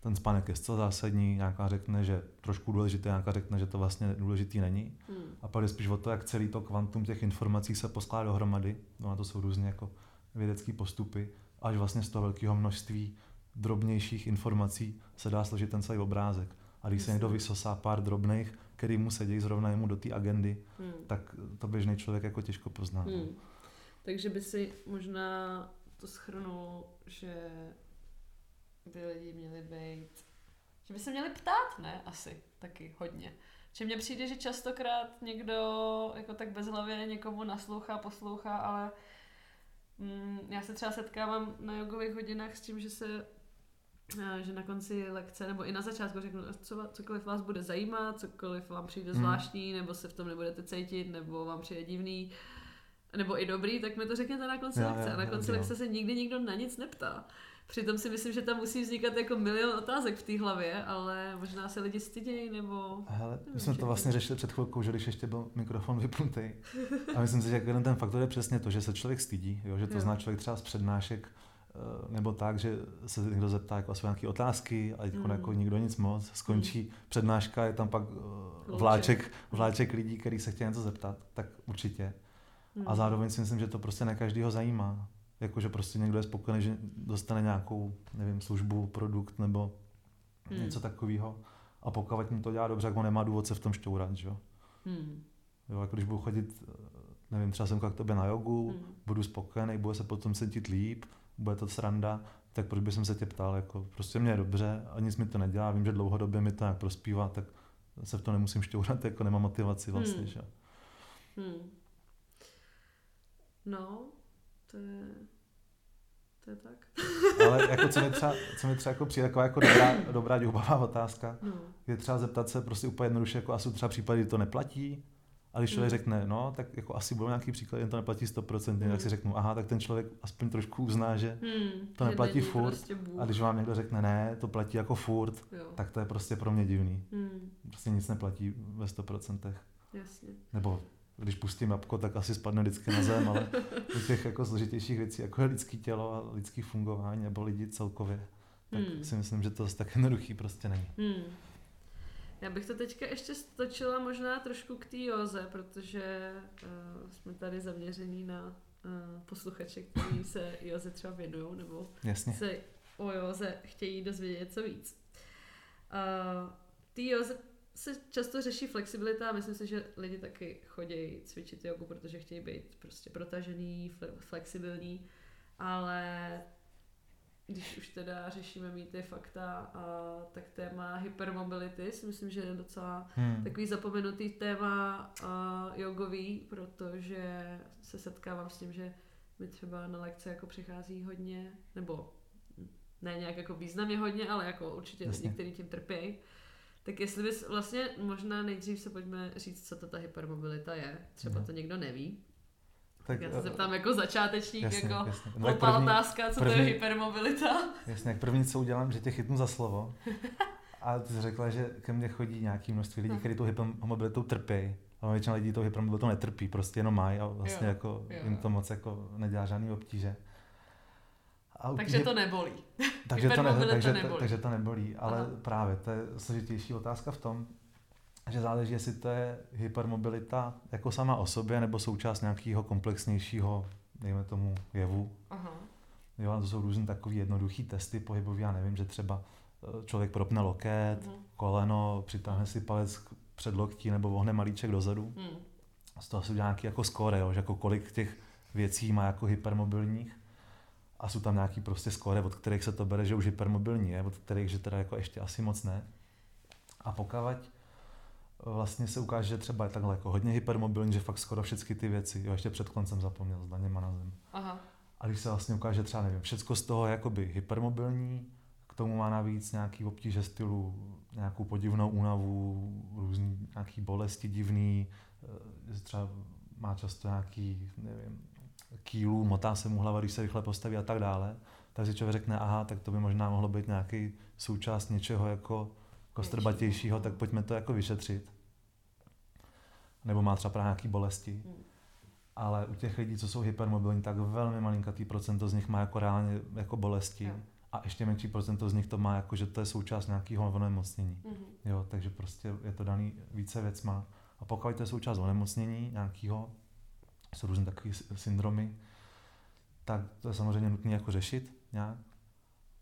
S2: ten spánek je zcela zásadní, nějaká řekne, že trošku důležité, nějaká řekne, že to vlastně důležitý není. Hmm. A pak je spíš o to, jak celý to kvantum těch informací se poskládá dohromady. No a to jsou různé jako vědecké postupy. Až vlastně z toho velkého množství drobnějších informací se dá složit ten celý obrázek. A když se někdo vysosá pár drobných, který mu sedějí zrovna jemu do té agendy, hmm. tak to běžný člověk jako těžko pozná. Hmm.
S1: Takže by si možná to schrnul, že by lidi měli být, že by se měli ptát, ne? Asi taky hodně. Že mně přijde, že častokrát někdo jako tak bezhlavě někomu naslouchá, poslouchá, ale mm, já se třeba setkávám na jogových hodinách s tím, že se že na konci lekce, nebo i na začátku řeknu, co, cokoliv vás bude zajímat, cokoliv vám přijde hmm. zvláštní, nebo se v tom nebudete cítit, nebo vám přijde divný, nebo i dobrý, tak mi to řekněte na konci já, lekce. A na konci já, lekce se nikdy nikdo na nic neptá. Přitom si myslím, že tam musí vznikat jako milion otázek v té hlavě, ale možná se lidi stydějí, nebo...
S2: Hele, my jsme to vlastně řešili před chvilkou, že když ještě byl mikrofon vypnutý. A myslím si, že jeden ten faktor je přesně to, že se člověk stydí, jo? že to jo. zná člověk třeba z přednášek, eh, nebo tak, že se někdo zeptá jako asi nějaké otázky a mm. jako nikdo nic moc, skončí mm. přednáška, je tam pak uh, vláček, vláček lidí, který se chtějí něco zeptat, tak určitě. Mm. A zároveň si myslím, že to prostě ne každýho zajímá jakože prostě někdo je spokojený, že dostane nějakou, nevím, službu, produkt nebo hmm. něco takového. A pokud mu to dělá dobře, tak on nemá důvod se v tom šťourat, že jo. Hmm. Jo, jako když budu chodit, nevím, třeba jsem k tobě na jogu, hmm. budu spokojený, bude se potom cítit líp, bude to sranda, tak proč bych se tě ptal, jako prostě mě je dobře a nic mi to nedělá, vím, že dlouhodobě mi to nějak prospívá, tak se v tom nemusím šťourat, jako nemám motivaci vlastně, hmm. že hmm.
S1: No, to je, to je tak.
S2: Ale jako co mi třeba, co mi třeba jako přijde taková jako dobrá, dobrá důbavá otázka, no. je třeba zeptat se prostě úplně jednoduše, jako asi třeba případy, to neplatí, a když člověk mm. řekne, no, tak jako asi budou nějaký příklad, jen to neplatí 100%, mm. tak si řeknu, aha, tak ten člověk aspoň trošku uzná, že mm. to neplatí furt. Prostě a když vám někdo řekne, ne, to platí jako furt, jo. tak to je prostě pro mě divný. Mm. Prostě nic neplatí ve 100%.
S1: Jasně.
S2: Nebo když pustím jabko, tak asi spadne vždycky na zem, ale u těch jako složitějších věcí, jako je lidský tělo a lidský fungování nebo lidi celkově, tak hmm. si myslím, že to tak jednoduchý prostě není. Hmm.
S1: Já bych to teďka ještě stočila možná trošku k té Joze, protože uh, jsme tady zaměření na uh, posluchače, kteří se Joze třeba věnují, nebo
S2: Jasně.
S1: se o Joze chtějí dozvědět co víc. Uh, ty Joze se často řeší flexibilita a myslím si, že lidi taky chodí cvičit jogu, protože chtějí být prostě protažený, flexibilní, ale když už teda řešíme mýty, fakta, a, tak téma hypermobility si myslím, že je docela hmm. takový zapomenutý téma a, jogový, protože se setkávám s tím, že mi třeba na lekce jako přichází hodně, nebo ne nějak jako významně hodně, ale jako určitě Jasně. kteří tím trpějí. Tak jestli bys vlastně možná nejdřív se pojďme říct, co to ta hypermobilita je. Třeba no. to někdo neví. Tak, já se eh, zeptám jako začátečník, jasně, jako jasně. No, první, otázka, co první, to je hypermobilita.
S2: Jasně, jak první, co udělám, že tě chytnu za slovo. A ty jsi řekla, že ke mně chodí nějaký množství lidí, no. kteří tu hypermobilitou trpí. A většina lidí tou hypermobilitou netrpí, prostě jenom mají a vlastně jo, jako jo. jim to moc jako nedělá žádný obtíže.
S1: A takže to nebolí.
S2: Takže to, ne, takže, to nebolí. takže to nebolí, ale Aha. právě to je složitější otázka v tom, že záleží, jestli to je hypermobilita jako sama o sobě, nebo součást nějakého komplexnějšího, dejme tomu, jevu. Aha. Jo, to jsou různé takové jednoduché testy pohybový. Já nevím, že třeba eh, člověk propne loket, uh-huh. koleno, přitáhne si palec před loktí nebo vohne malíček dozadu. Uh-huh. Z toho jsou nějaké jako skóre, jo, že jako kolik těch věcí má jako hypermobilních. A jsou tam nějaký prostě skóre, od kterých se to bere, že už hypermobilní je, od kterých, že teda jako ještě asi moc ne. A pokud vlastně se ukáže, že třeba je takhle jako hodně hypermobilní, že fakt skoro všechny ty věci, jo, ještě před koncem zapomněl, s daněma na zem. Aha. A když se vlastně ukáže třeba, nevím, všechno z toho je jakoby hypermobilní, k tomu má navíc nějaký obtíže stylu, nějakou podivnou únavu, různý nějaký bolesti divný, eh, třeba má často nějaký, nevím, kýlů, motá se mu hlava, když se rychle postaví a tak dále, tak si člověk řekne, aha, tak to by možná mohlo být nějaký součást něčeho jako kostrbatějšího, tak pojďme to jako vyšetřit. Nebo má třeba nějaké bolesti. Hmm. Ale u těch lidí, co jsou hypermobilní, tak velmi malinkatý procento z nich má jako reálně jako bolesti. Hmm. A ještě menší procento z nich to má jako, že to je součást nějakého onemocnění. Hmm. Jo, takže prostě je to daný více věcma. A pokud to je součást onemocnění nějakého, jsou různé takové syndromy, tak to je samozřejmě nutné jako řešit nějak.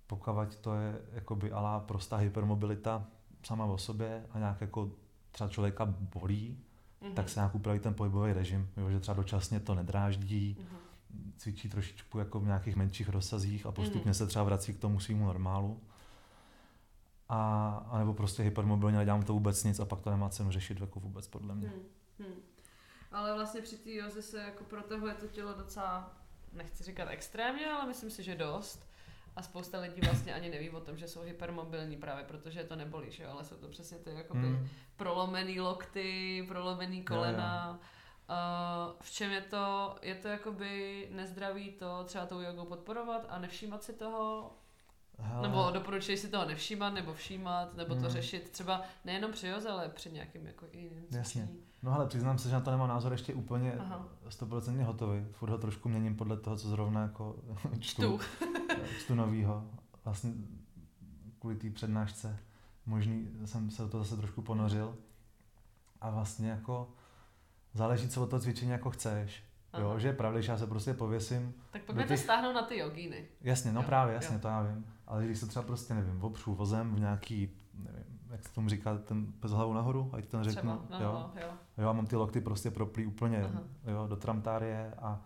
S2: Pokud to je jakoby alá prostá hypermobilita, sama o sobě a nějak jako třeba člověka bolí, mm-hmm. tak se nějak upraví ten pohybový režim, jo, že třeba dočasně to nedráždí, mm-hmm. cvičí trošičku jako v nějakých menších rozsazích a postupně mm-hmm. se třeba vrací k tomu svýmu normálu. A, a nebo prostě hypermobilně nedělám to vůbec nic a pak to nemá cenu řešit jako vůbec podle mě. Mm-hmm.
S1: Ale vlastně při té joze se jako protahuje to tělo docela, nechci říkat extrémně, ale myslím si, že dost. A spousta lidí vlastně ani neví o tom, že jsou hypermobilní právě protože to nebolí, že? ale jsou to přesně ty jakoby hmm. prolomený lokty, prolomený kolena. Jo, jo. Uh, v čem je to, je to jakoby nezdravý to třeba tou jogou podporovat a nevšímat si toho, Hele. Nebo doporučuji si toho nevšímat, nebo všímat, nebo to hmm. řešit třeba nejenom při joze, ale při nějakým jako jiným
S2: Jasně. No ale přiznám se, že na to nemám názor ještě úplně stoprocentně hotový. Furt ho trošku měním podle toho, co zrovna jako čtu. čtu novýho. Vlastně kvůli té přednášce možný jsem se do toho zase trošku ponořil. A vlastně jako záleží, co od toho cvičení jako chceš. Aha. Jo, že je pravda, že já se prostě pověsím.
S1: Tak pojďme těch... to stáhnout na ty jogíny.
S2: Jasně, no jo, právě, jasně, jo. to já vím. Ale když se třeba prostě, nevím, opřu vozem v nějaký, nevím, jak se tomu říká, ten bez hlavu nahoru, ať ten řeknu. Třeba, no, jo. jo. Jo, a mám ty lokty prostě proplý úplně jo, do tramtárie a,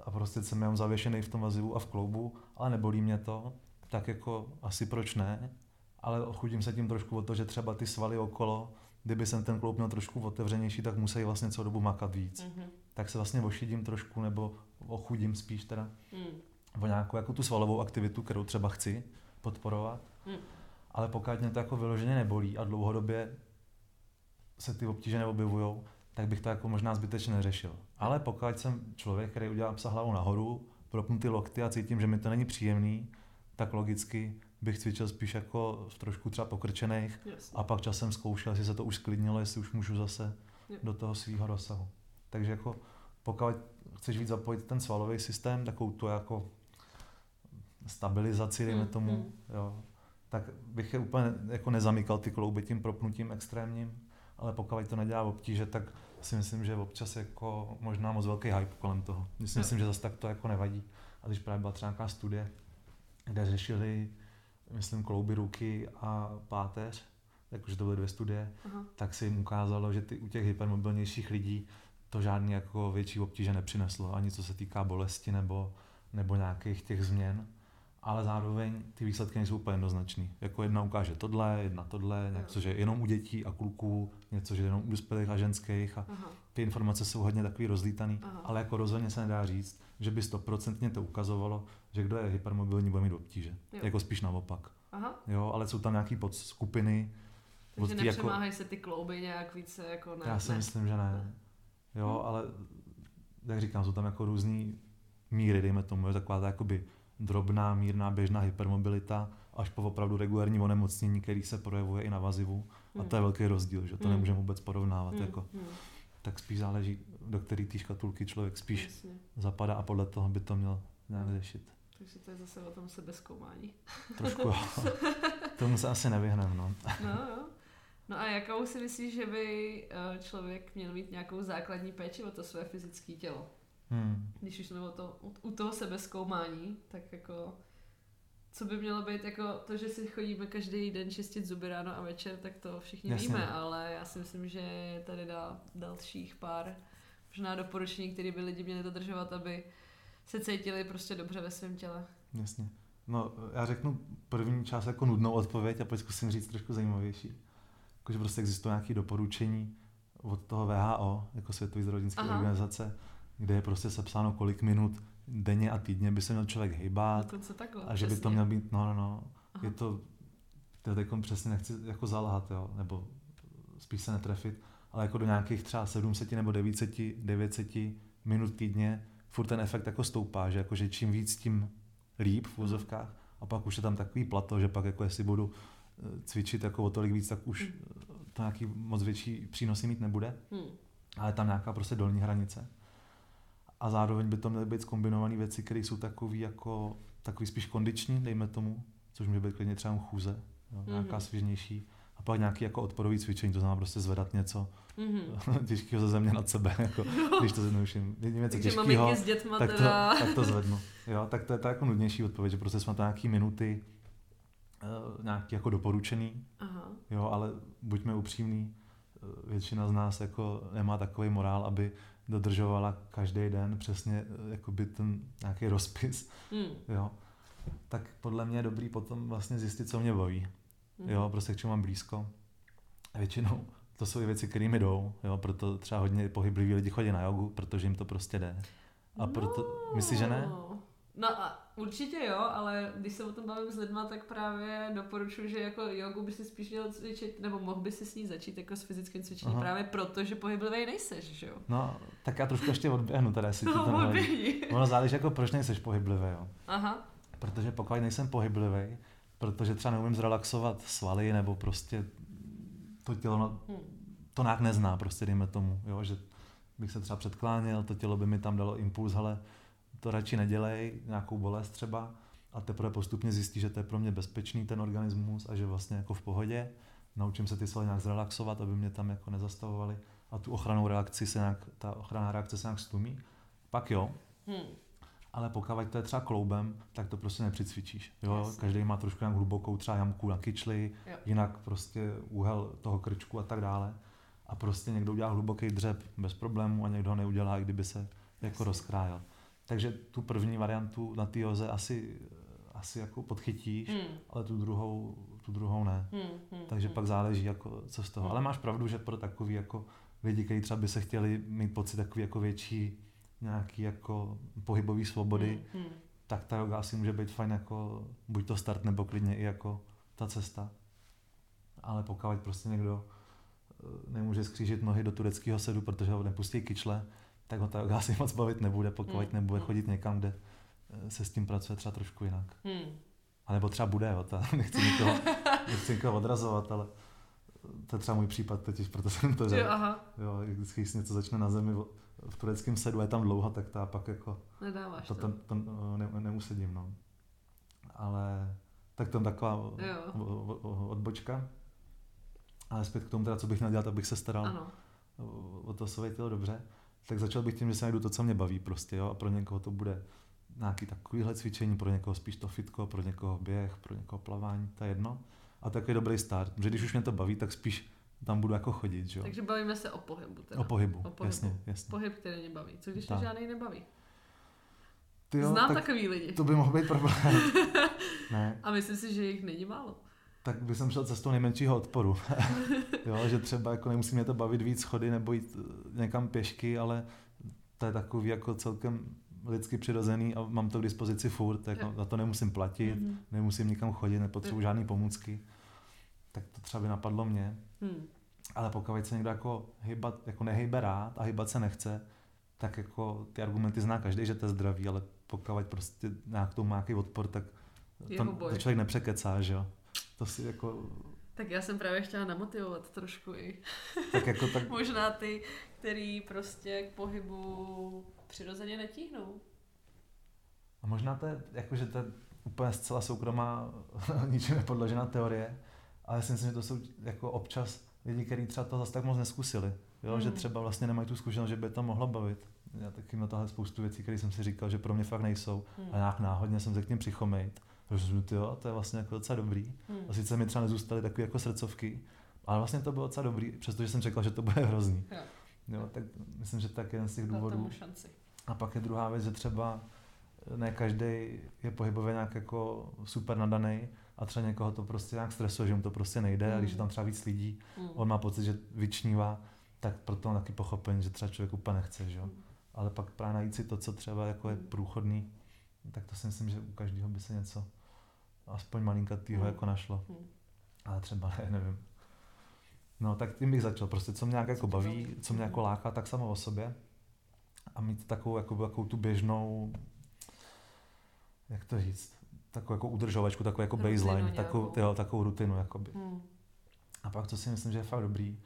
S2: a prostě jsem jenom zavěšený v tom vazivu a v kloubu, ale nebolí mě to, tak jako asi proč ne, ale ochudím se tím trošku o to, že třeba ty svaly okolo, kdyby jsem ten kloub měl trošku otevřenější, tak musí vlastně celou dobu makat víc. Mm-hmm. Tak se vlastně ošidím trošku, nebo ochudím spíš teda mm. o nějakou jako tu svalovou aktivitu, kterou třeba chci podporovat. Mm. Ale pokud mě to jako vyloženě nebolí a dlouhodobě se ty obtíže neobjevují, tak bych to jako možná zbytečně neřešil. Ale pokud jsem člověk, který udělá psa hlavu nahoru, propnu ty lokty a cítím, že mi to není příjemný, tak logicky bych cvičil spíš jako v trošku třeba pokrčených a pak časem zkoušel, jestli se to už sklidnilo, jestli už můžu zase jo. do toho svého rozsahu. Takže jako pokud chceš víc zapojit ten svalový systém, takovou tu jako stabilizaci, dejme mm, tomu, mm. Jo, tak bych je úplně jako nezamykal ty klouby tím propnutím extrémním, ale pokud to nedělá obtíže, tak si myslím, že občas jako možná moc velký hype kolem toho. Myslím, myslím že zase tak to jako nevadí. A když právě byla třeba nějaká studie, kde řešili, myslím, klouby ruky a páteř, jakože to byly dvě studie,
S1: Aha.
S2: tak se jim ukázalo, že ty, u těch hypermobilnějších lidí to žádný jako větší obtíže nepřineslo, ani co se týká bolesti nebo, nebo nějakých těch změn. Ale zároveň ty výsledky nejsou úplně jednoznačný. Jako jedna ukáže tohle, jedna tohle, něco, že jenom u dětí a kluků, něco, že jenom u dospělých a ženských a
S1: Aha.
S2: ty informace jsou hodně takový rozlítaný,
S1: Aha.
S2: ale jako rozhodně se nedá říct, že by stoprocentně to ukazovalo, že kdo je hypermobilní, bude mít obtíže.
S1: Jo.
S2: Jako spíš naopak.
S1: Aha.
S2: Jo, ale jsou tam nějaký podskupiny.
S1: Takže
S2: jako-
S1: nepřemáhají se ty klouby nějak více jako ne.
S2: Já si
S1: ne.
S2: myslím, že ne.
S1: Ne.
S2: Jo,
S1: Hm.
S2: ale jak říkám, jsou tam jako různý míry, dejme tomu, je taková ta jakoby drobná, mírná, běžná hypermobilita, až po opravdu regulární onemocnění, který se projevuje i na vazivu. A to je velký rozdíl, že to
S1: Hmm.
S2: nemůžeme vůbec porovnávat.
S1: Hmm,
S2: Jako,
S1: hmm,
S2: tak spíš záleží, do který té škatulky člověk spíš
S1: jasně.
S2: zapadá a podle toho by to měl nějak řešit.
S1: Takže to je zase o tom sebezkoumání.
S2: Trošku, jo. tomu se asi nevyhneme. No.
S1: No, jo. No a jakou si myslíš, že by eh, člověk měl mít nějakou základní péči o to své fyzické tělo?
S2: Hmm.
S1: Když už jsme to, u- toho sebezkoumání, tak jako co by mělo být jako to, že si chodíme každý den čistit zuby ráno a večer, tak to všichni
S2: Jasně.
S1: víme, ale já si myslím, že je tady dá dalších pár možná doporučení, které by lidi měli dodržovat, aby se cítili prostě dobře ve svém těle.
S2: Jasně. No, já řeknu první část jako nudnou odpověď a pak zkusím říct trošku zajímavější. Jakože prostě existuje nějaké doporučení od toho VHO, jako Světové zdravotnické organizace, kde je prostě sepsáno, kolik minut denně a týdně by se měl člověk hejbat
S1: Dokonce takhle.
S2: a že by to
S1: přesně.
S2: měl být, no, no, no,
S1: Aha.
S2: je to, to teď přesně nechci jako zalhat, jo, nebo spíš se netrefit, ale jako do nějakých třeba 700 nebo 900, 900 minut týdně furt ten efekt jako stoupá, že jakože čím víc, tím líp v úzovkách a pak už je tam takový plato, že pak jako jestli budu eh, cvičit jako o tolik víc, tak už
S1: Mm.
S2: eh, to nějaký moc větší přínosy mít nebude,
S1: Hmm.
S2: ale je tam nějaká prostě dolní hranice. A zároveň by to měly být zkombinované věci, které jsou takový jako takový spíš kondiční, dejme tomu, což může být klidně třeba chůze, jo, nějaká
S1: Mhm.
S2: svěžnější. A pak nějaký jako odporový cvičení, to znamená prostě zvedat něco
S1: Mhm.
S2: těžkého ze země nad sebe, jako, když to zjednoduším. Něco
S1: Takže
S2: těžkého,
S1: s dětma
S2: tak to,
S1: teda...
S2: tak to zvednu. Jo, tak to je ta jako nudnější odpověď, že prostě jsme to nějaký minuty uh, nějaký jako doporučený,
S1: Aha.
S2: jo, ale buďme upřímní, eh, většina z nás jako nemá takový morál, aby dodržovala každý den přesně eh, jakoby ten nějaký rozpis,
S1: Hmm.
S2: jo. Tak podle mě je dobrý potom vlastně zjistit, co mě baví,
S1: Mhm.
S2: jo, prostě k čemu mám blízko. A většinou to jsou i věci, které mi jdou, jo, proto třeba hodně pohybliví lidi chodí na jogu, protože jim to prostě jde. A proto, myslíš, že ne?
S1: No a určitě jo, ale když se o tom bavím s lidma, tak právě doporučuji, že jako jogu by si spíš měl cvičit, nebo mohl by si s ní začít jako s fyzickým cvičením,
S2: Aha.
S1: právě proto, že pohyblivý nejseš, že jo?
S2: No, tak já trošku ještě odběhnu teda, to
S1: No, odběhni.
S2: Ono záleží, jako proč nejseš pohyblivý, jo.
S1: Aha.
S2: Protože pokud nejsem pohyblivý, protože třeba neumím zrelaxovat svaly, nebo prostě to tělo no,
S1: Hm.
S2: to nějak nezná, prostě dejme tomu, jo, že bych se třeba předkláněl, to tělo by mi tam dalo impuls, ale to radši nedělej, nějakou bolest třeba, a teprve postupně zjistí, že to je pro mě bezpečný ten organismus a že vlastně jako v pohodě. Naučím se ty svaly nějak zrelaxovat, aby mě tam jako nezastavovali a tu ochranou reakci se nějak, ta ochranná reakce se nějak stlumí. Pak jo,
S1: Hm.
S2: ale pokud to je třeba kloubem, tak to prostě nepřicvičíš. Jo?
S1: Jasně.
S2: Každý má trošku nějak hlubokou třeba jamku na kyčli,
S1: Jo.
S2: jinak prostě úhel toho krčku a tak dále. A prostě někdo udělá hluboký dřep bez problému a někdo ho neudělá, kdyby se jako
S1: Jasně.
S2: rozkrájel. Takže tu první variantu na té joze asi, asi jako podchytíš,
S1: Hm.
S2: ale tu druhou, tu druhou ne.
S1: Hm. Hm.
S2: Takže
S1: hm.
S2: pak záleží, jako, co z toho.
S1: Hmm.
S2: Ale máš pravdu, že pro takový jako lidi, kteří třeba by se chtěli mít pocit takový jako větší nějaký jako pohybový svobody,
S1: Hm. Hm.
S2: tak ta yoga asi může být fajn jako buď to start, nebo klidně i jako ta cesta. Ale pokud prostě někdo eh, nemůže skřížit nohy do tureckého sedu, protože ho nepustí kyčle, tak ho ta yoga asi moc bavit nebude, pokud
S1: Hmm.
S2: nebude
S1: Hmm.
S2: chodit někam, kde eh, se s tím pracuje třeba trošku jinak.
S1: Hm.
S2: A nebo třeba bude, jo, ta, nechci nikoho, nechci nikoho odrazovat, ale to je třeba můj případ totiž, proto jsem to
S1: Jo,
S2: řekl.
S1: aha,
S2: Jo, vždycky, když něco začne na zemi v- tureckém sedu je tam dlouho, tak ta pak jako
S1: nedáváš
S2: to,
S1: to.
S2: to, to ne, neusedím, no. Ale tak je taková
S1: Jo.
S2: odbočka. Ale zpět k tomu teda, co bych měl dělat, abych se staral
S1: Ano.
S2: o, to své tělo dobře, tak začal bych tím, že se najdu to, co mě baví prostě, jo, a pro někoho to bude nějaký takovýhle cvičení, pro někoho spíš to fitko, pro někoho běh, pro někoho plavání, to je jedno. A takový dobrý start, protože když už mě to baví, tak spíš tam budu jako chodit, že jo.
S1: Takže bavíme se o pohybu. Teda.
S2: O pohybu,
S1: O pohybu.
S2: jasně, jasně.
S1: Pohyb, který mě baví. Co když
S2: Tak.
S1: žádný nebaví?
S2: Ty jo,
S1: Znám
S2: tak
S1: takový lidi.
S2: to by mohl být problém. ne,
S1: A myslím si, že jich není málo.
S2: Tak bych jsem šel cestou nejmenšího odporu. jo, že třeba jako nemusí mě to bavit víc schody nebo jít eh, někam pěšky, ale to je takový jako celkem lidsky přirozený a mám to k dispozici furt, tak
S1: Jo.
S2: za to nemusím platit,
S1: Mhm.
S2: nemusím nikam chodit, nepotřebuji žádný pomůcky. Tak to třeba by napadlo mě.
S1: Hmm.
S2: Ale pokud se někdo jako, hejbat, jako nehejbe rád a hýbat se nechce, tak jako ty argumenty zná každý, že to je zdravý, ale pokud prostě nějak tomu má nějaký odpor, tak to, to člověk nepřekecá, že jo. To si jako,
S1: Tak já jsem právě chtěla namotivovat trošku i
S2: tak jako tak,
S1: možná ty, který prostě k pohybu přirozeně netíhnou.
S2: a možná to je, jako, že to je úplně zcela soukromá, ničím nepodložená teorie, ale já si myslím, že to jsou jako občas lidi, kteří třeba to zase tak moc neskusili, jo,
S1: Mhm.
S2: že třeba vlastně nemají tu zkušenost, že by to mohlo bavit. Já taky na tohle spoustu věcí, které jsem si říkal, že pro mě fakt nejsou.
S1: Hmm.
S2: A nějak náhodně jsem se k ním přichomejt. Říkal, jo, to je vlastně jako docela dobrý.
S1: Hmm.
S2: A sice mi třeba nezůstaly takové jako srdcovky, ale vlastně to bylo docela dobrý, přestože jsem čekal, že to bude hrozný.
S1: Jo.
S2: Jo, tak myslím, že tak je jeden z těch důvodů. A pak je druhá věc, že třeba ne každý je pohybově nějak jako super nadaný a třeba někoho to prostě nějak stresuje, že mu to prostě nejde a když je tam třeba víc lidí,
S1: Hmm.
S2: on má pocit, že vyčnívá, tak proto taky pochopení, že třeba člověk úplně nechce, že jo.
S1: Hmm.
S2: Ale pak právě najít si to, co třeba jako je průchodný, tak to si myslím, že u každého by se něco aspoň malinkatýho
S1: Hmm.
S2: jako našlo.
S1: Hmm.
S2: Ale třeba ne, nevím. No, tak tím bych začal. Prostě co mě nějak jako baví, co mě jako
S1: Mhm.
S2: láká, tak samo o sobě. A mít takovou, jako, takovou tu běžnou, jak to říct, takovou jako udržovačku, takovou jako
S1: Rutinu
S2: baseline, takovou, jo, takovou rutinu. Jakoby.
S1: Hmm.
S2: A pak, co si myslím, že je fakt dobrý,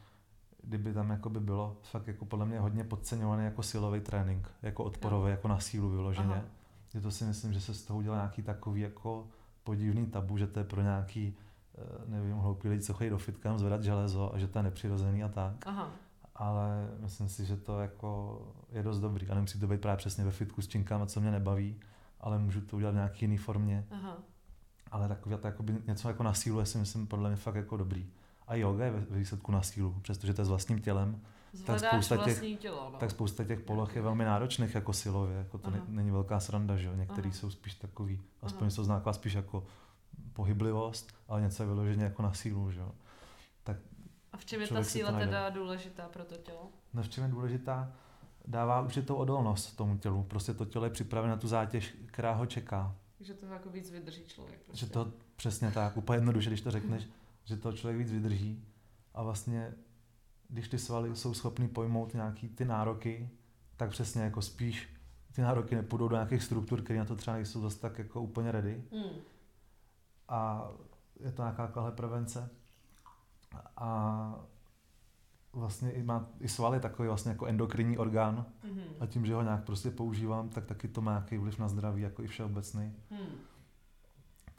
S2: kdyby tam jakoby bylo fakt jako podle mě hodně podceňovaný jako silový trénink, jako odporový, jako na sílu vyloženě.
S1: Aha.
S2: Že to si myslím, že se z toho udělá nějaký takový jako podivný tabu, že to je pro nějaký, eh, nevím, hloupý lidi, co chodí do fitka zvedat železo a že to je nepřirozený a tak.
S1: Aha.
S2: Ale myslím si, že to jako je dost dobrý a nemusí to být právě přesně ve fitku s činkama, co mě nebaví, ale můžu to udělat v nějaký jiný formě.
S1: Aha.
S2: Ale takové to jakoby něco jako na sílu je si myslím podle mě fakt jako dobrý. A yoga je ve výsledku na sílu, přestože to je s vlastním tělem,
S1: Zvedáš
S2: spousta těch-
S1: tělo, no.
S2: tak spousta těch poloh je velmi náročných jako silově, jako to ne,
S1: Aha.
S2: není velká sranda, že jo, některý
S1: Aha.
S2: jsou spíš takový, aspoň
S1: Aha.
S2: jsou znaková spíš jako pohyblivost, ale něco je vyloženě jako na sílu, že jo.
S1: A v čem je ta síla teda důležitá pro to tělo?
S2: No v čem je důležitá, dává určitou odolnost tomu tělu, prostě to tělo je připravené na tu zátěž, která ho čeká,
S1: Takže to jako víc vydrží člověk. Prostě.
S2: že to přesně tak, úplně jednoduše, když to řekneš, že to člověk víc vydrží a vlastně, když ty svaly jsou schopný pojmout nějaký ty nároky, tak přesně jako spíš ty nároky nepůjdou do nějakých struktur, které na to třeba nejsou zase tak jako úplně ready
S1: Hmm.
S2: a je to nějaká taková prevence a vlastně i má i sval je takový vlastně jako endokrinní orgán
S1: Mhm.
S2: a tím, že ho nějak prostě používám, tak taky to má nějaký vliv na zdraví, jako i všeobecný.
S1: Hmm.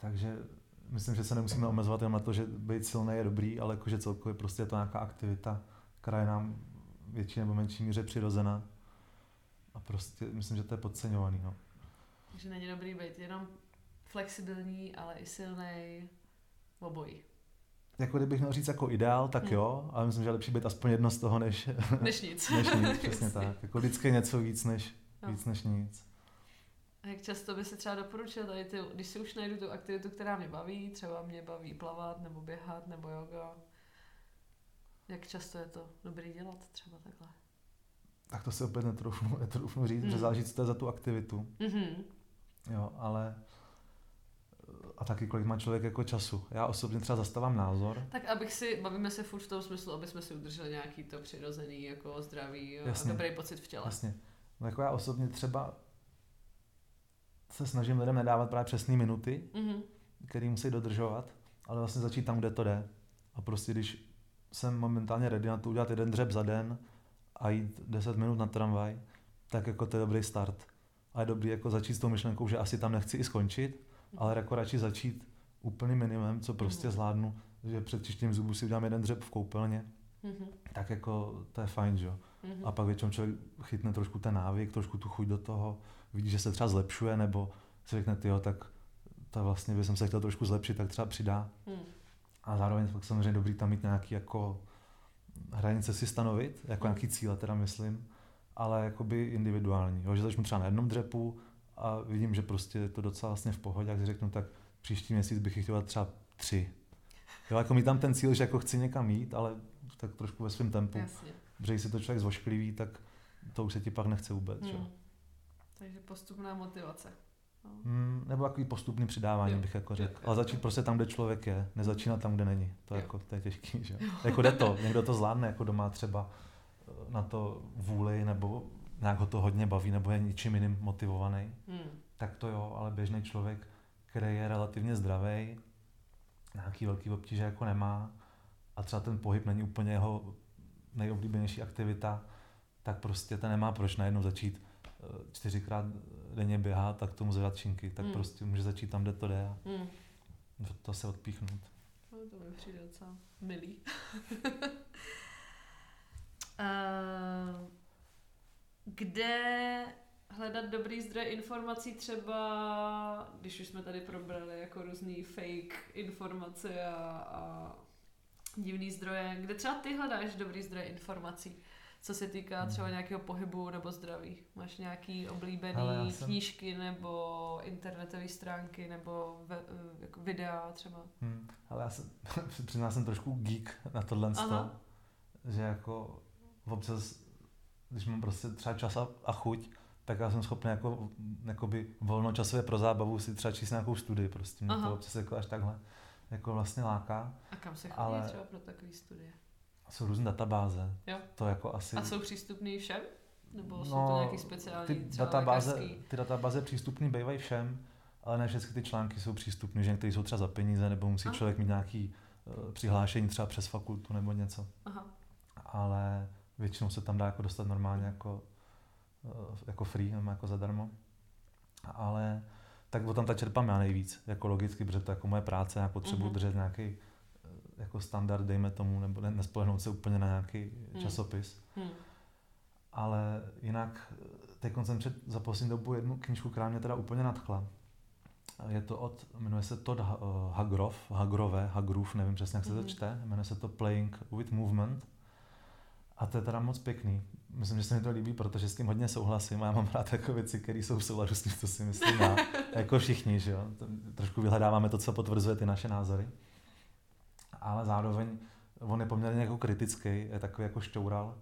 S2: Takže myslím, že se nemusíme omezovat jen na to, že být silný je dobrý, ale jakože celkově prostě je to nějaká aktivita, která je nám větší nebo menší míře přirozená. A prostě myslím, že to je podceňovaný. No.
S1: Takže není dobrý být jenom flexibilní, ale i silný obojí.
S2: Jako kdybych měl říct jako ideál, tak
S1: Hmm.
S2: jo, ale myslím, že je lepší být aspoň jedno z toho, než,
S1: Než nic.
S2: než nic, přesně tak. Jako vždycky něco víc než,
S1: No.
S2: víc než nic.
S1: A jak často by si třeba doporučil tady ty, když si už najdu tu aktivitu, která mě baví, třeba mě baví plavat, nebo běhat, nebo yoga, jak často je to dobrý dělat třeba takhle?
S2: Tak to si opět netroufnu, netroufnu říct,
S1: Hmm.
S2: že záleží, co to je za tu aktivitu.
S1: Mhm.
S2: Jo, ale a taky kolik má člověk jako času. Já osobně třeba zastávám názor,
S1: Tak abych si, bavíme se furt v tom smyslu, aby jsme si udrželi nějaký to přirozený, jako zdraví a
S2: Jasně.
S1: dobrý pocit v těle.
S2: Jasně. No jako já osobně třeba se snažím lidem nedávat právě přesné minuty,
S1: Mhm.
S2: které musí dodržovat, ale vlastně začít tam, kde to jde. A prostě když jsem momentálně ready na to udělat jeden dřeb za den a jít 10 minut na tramvaj, tak jako to je dobrý start. A je dobrý jako začít s tou myšlenkou, že asi tam nechci i skončit, ale jako radši začít úplným minimem, co prostě
S1: Mhm.
S2: zvládnu, že před čištěním zubů si udělám jeden dřeb v koupelně,
S1: Mhm.
S2: tak jako to je fajn, že jo.
S1: Mhm.
S2: A pak většinou člověk chytne trošku ten návyk, trošku tu chuť do toho, vidí, že se třeba zlepšuje, nebo si řekne, tyjo, tak to vlastně by jsem se chtěl trošku zlepšit, tak třeba přidá.
S1: Mhm.
S2: A zároveň pak samozřejmě dobrý tam mít nějaký jako hranice si stanovit, jako nějaký cíle teda myslím, ale jakoby individuální. Jo, že začnu třeba na jednom dřepu a vidím, že prostě je to docela vlastně v pohodě, jak si řeknu, tak příští měsíc bych chtěl třeba tři. Jo, jako mít tam ten cíl, že jako chci někam jít, ale tak trošku ve svém tempu.
S1: Jasně.
S2: Protože když si to člověk zvošklivý, tak to už se ti pak nechce vůbec. Hmm.
S1: Hmm. Takže postupná motivace. No.
S2: Hmm, nebo takový postupný přidávání,
S1: Jo.
S2: bych jako řekl. Ale začít prostě tam, kde člověk je, nezačínat tam, kde není. To, je jako, to je těžký, že? jo. Jako jde to, někdo to zvládne, jako doma třeba eh, na to vůli, nebo nějak ho to hodně baví, nebo je ničím jiným motivovaný,
S1: Hmm.
S2: tak to jo, ale běžný člověk, který je relativně zdravý, nějaký velký obtíže jako nemá a třeba ten pohyb není úplně jeho nejoblíbenější aktivita, tak prostě ten nemá proč najednou začít eh, čtyřikrát denně běhat, tak tomu zvedat činky, tak
S1: Hmm.
S2: prostě může začít tam, kde to jde a
S1: Hmm.
S2: to se odpíchnout.
S1: No, to mi přijde docela milý. uh, kde hledat dobrý zdroj informací třeba, když už jsme tady probrali jako různý fake informace a, a divný zdroje, kde třeba ty hledáš dobrý zdroj informací? Co se týká
S2: Hmm.
S1: třeba nějakého pohybu nebo zdraví. Máš nějaký oblíbený
S2: jsem-
S1: knížky nebo internetové stránky nebo ve, jako videa třeba?
S2: Hmm. Ale já jsem, přiznal jsem trošku geek na tohle,
S1: Aha.
S2: že jako občas, když mám prostě třeba čas a, a chuť, tak já jsem schopný jako, jakoby volnočasově pro zábavu si třeba číst nějakou studii, prostě mě
S1: Aha.
S2: to občas jako až takhle jako vlastně láká.
S1: A kam se chodí
S2: Ale-
S1: třeba pro takové studie?
S2: Jsou různé databáze,
S1: Jo.
S2: to jako asi...
S1: A jsou přístupný všem? Nebo jsou
S2: No,
S1: to nějaký speciální
S2: ty
S1: třeba
S2: databáze,
S1: lékařský?
S2: ty databáze přístupné bývají všem, ale ne všechny ty články jsou přístupné, že některé jsou třeba za peníze, nebo musí
S1: Aha.
S2: člověk mít nějaký uh, přihlášení třeba přes fakultu nebo něco.
S1: Aha.
S2: ale většinou se tam dá jako dostat normálně jako, eh, jako free, nebo jako zadarmo. Ale tak o tam ta čerpám já nejvíc, jako logicky, protože to je jako moje práce, já potřebuji
S1: Mhm.
S2: držet nějaký jako standard, dejme tomu, nebo ne, nespolehnout se úplně na nějaký
S1: Hmm.
S2: časopis.
S1: Hm.
S2: Ale jinak teď jsem čet za poslední dobu jednu knižku, která mě teda úplně nadchla. Je to od, jmenuje se Todd eh, Hagrov, Hagrove, Hagrův, nevím přesně, jak se
S1: Mhm.
S2: to čte, jmenuje se to Playing with Movement. A to je teda moc pěkný. Myslím, že se mi to líbí, protože s tím hodně souhlasím a já mám rád jako věci, které jsou v souladu s tím, co si myslím já. jako všichni, že jo. Trošku vyhledáváme to, co potvrzuje ty naše názory. Ale zároveň on je poměrně jako kritický, je takový jako šťoural,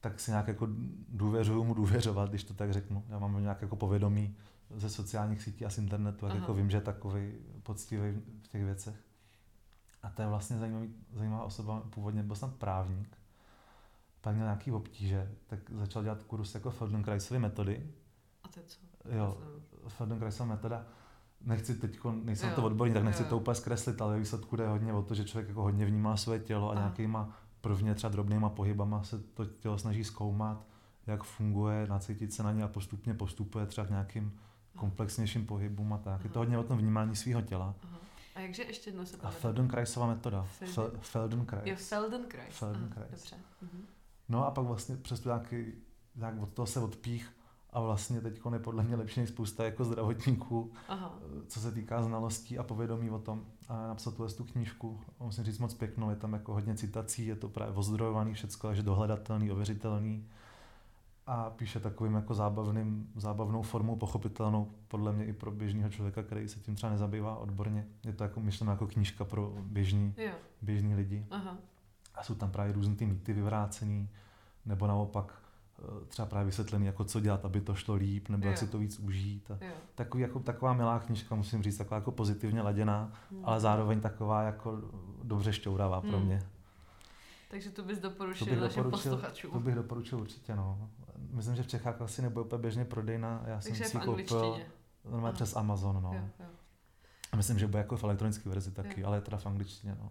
S2: tak si nějak jako důvěřuju mu důvěřovat, když to tak řeknu. Já mám nějak jako povědomí ze sociálních sítí a z internetu, jak
S1: Aha.
S2: jako vím, že je takový poctivý v těch věcech. A to je vlastně zajímavý, zajímavá osoba, původně byl snad právník, pak měl nějaký obtíže, tak začal dělat kurz jako Feldenkraisovy metody.
S1: A to je co?
S2: Jo, Feldenkraisova metoda, nechci teď, nejsem
S1: Jo,
S2: to odborník, tak nechci
S1: jo.
S2: to úplně zkreslit, ale výsledku jde hodně o to, že člověk jako hodně vnímá své tělo a
S1: Aha.
S2: nějakýma prvně třeba drobnýma pohybama se to tělo snaží zkoumat, jak funguje, nacítit se na ně a postupně postupuje třeba k nějakým komplexnějším pohybům a tak. Je to
S1: Aha.
S2: hodně o tom vnímání svého těla.
S1: Aha. A jakže ještě jednou se
S2: A
S1: pamatuju?
S2: Feldenkraisova metoda.
S1: Felden-
S2: Fel- Feldenkrais.
S1: Jo, Feldenkrais.
S2: Feldenkrais.
S1: Aha, dobře. Mhm.
S2: No a pak vlastně přes to nějaký, nějak od toho se odpích a vlastně teď je podle mě lepší než spousta jako zdravotníků,
S1: Aha.
S2: co se týká znalostí a povědomí o tom. A napsal tuhle tu knížku, musím říct moc pěknou, je tam jako hodně citací, je to právě ozdrojovaný všecko, takže dohledatelný, ověřitelný. A píše takovým jako zábavným, zábavnou formou, pochopitelnou podle mě i pro běžného člověka, který se tím třeba nezabývá odborně. Je to jako myšleno jako knížka pro běžný,
S1: Jo,
S2: běžný lidi.
S1: aha.
S2: A jsou tam právě různý ty mýty vyvrácený, nebo naopak třeba právě vysvětlený, jako co dělat, aby to šlo líp, nebo jak si to víc užít. A
S1: Jo.
S2: takový, jako, taková milá knížka, musím říct, taková jako pozitivně laděná,
S1: Hm.
S2: ale zároveň taková jako dobře šťouravá pro
S1: Hmm.
S2: mě.
S1: Takže to bys
S2: To
S1: doporučil
S2: bych
S1: našim
S2: doporučil,
S1: posluchačům.
S2: to bych doporučil určitě, no. Myslím, že v Čechách asi nebude úplně běžně prodejná, já jsem
S1: Takže
S2: si
S1: v
S2: ji koupil normálně přes Amazon, no.
S1: Jo, jo.
S2: A myslím, že bude jako v elektronické verzi taky,
S1: Jo.
S2: ale je teda v angličtině, no.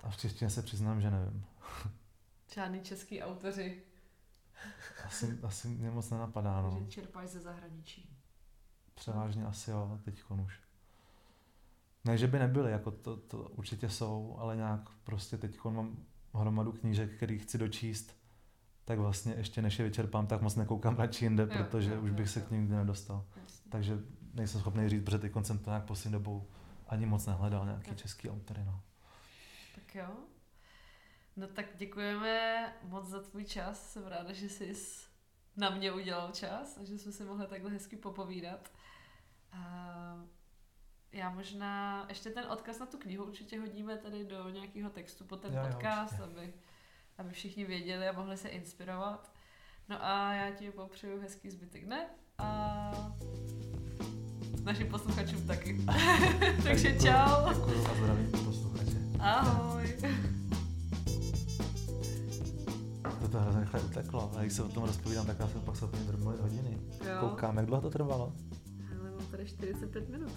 S2: A v češtině se přiznám, že nevím.
S1: Žádný český autoři,
S2: Asi, asi mě moc nenapadá, no.
S1: že čerpáš ze zahraničí.
S2: Převážně asi jo, teď už. Ne, že by nebyly, jako to, to určitě jsou, ale nějak prostě teď mám hromadu knížek, který chci dočíst, tak vlastně ještě než je vyčerpám, tak moc nekoukám radši jinde,
S1: Jo,
S2: protože
S1: jo,
S2: už
S1: jo,
S2: bych se
S1: jo.
S2: k ním nikdy nedostal.
S1: Jasně.
S2: Takže nejsem schopný říct, protože teď jsem to nějak poslední dobou ani moc nehledal nějaký
S1: Jo.
S2: český autory. No.
S1: Tak jo. No tak děkujeme moc za tvůj čas. Jsem ráda, že jsi na mě udělal čas a že jsme si mohli takhle hezky popovídat. A já možná ještě ten odkaz na tu knihu určitě hodíme tady do nějakého textu po ten
S2: jo,
S1: podcast,
S2: určitě.
S1: aby, aby všichni věděli a mohli se inspirovat. No a já ti popřeju hezký zbytek dne a našim posluchačům taky. Takže
S2: Děkuju-
S1: čau.
S2: Děkuju a zdravím posluchače.
S1: Ahoj.
S2: To hrozně rychle uteklo. A když se o tom rozpovídám, tak já jsem pak schopný drmlit hodiny.
S1: Jo.
S2: Koukám, jak dlouho to trvalo?
S1: Ale mám tady 45 minut.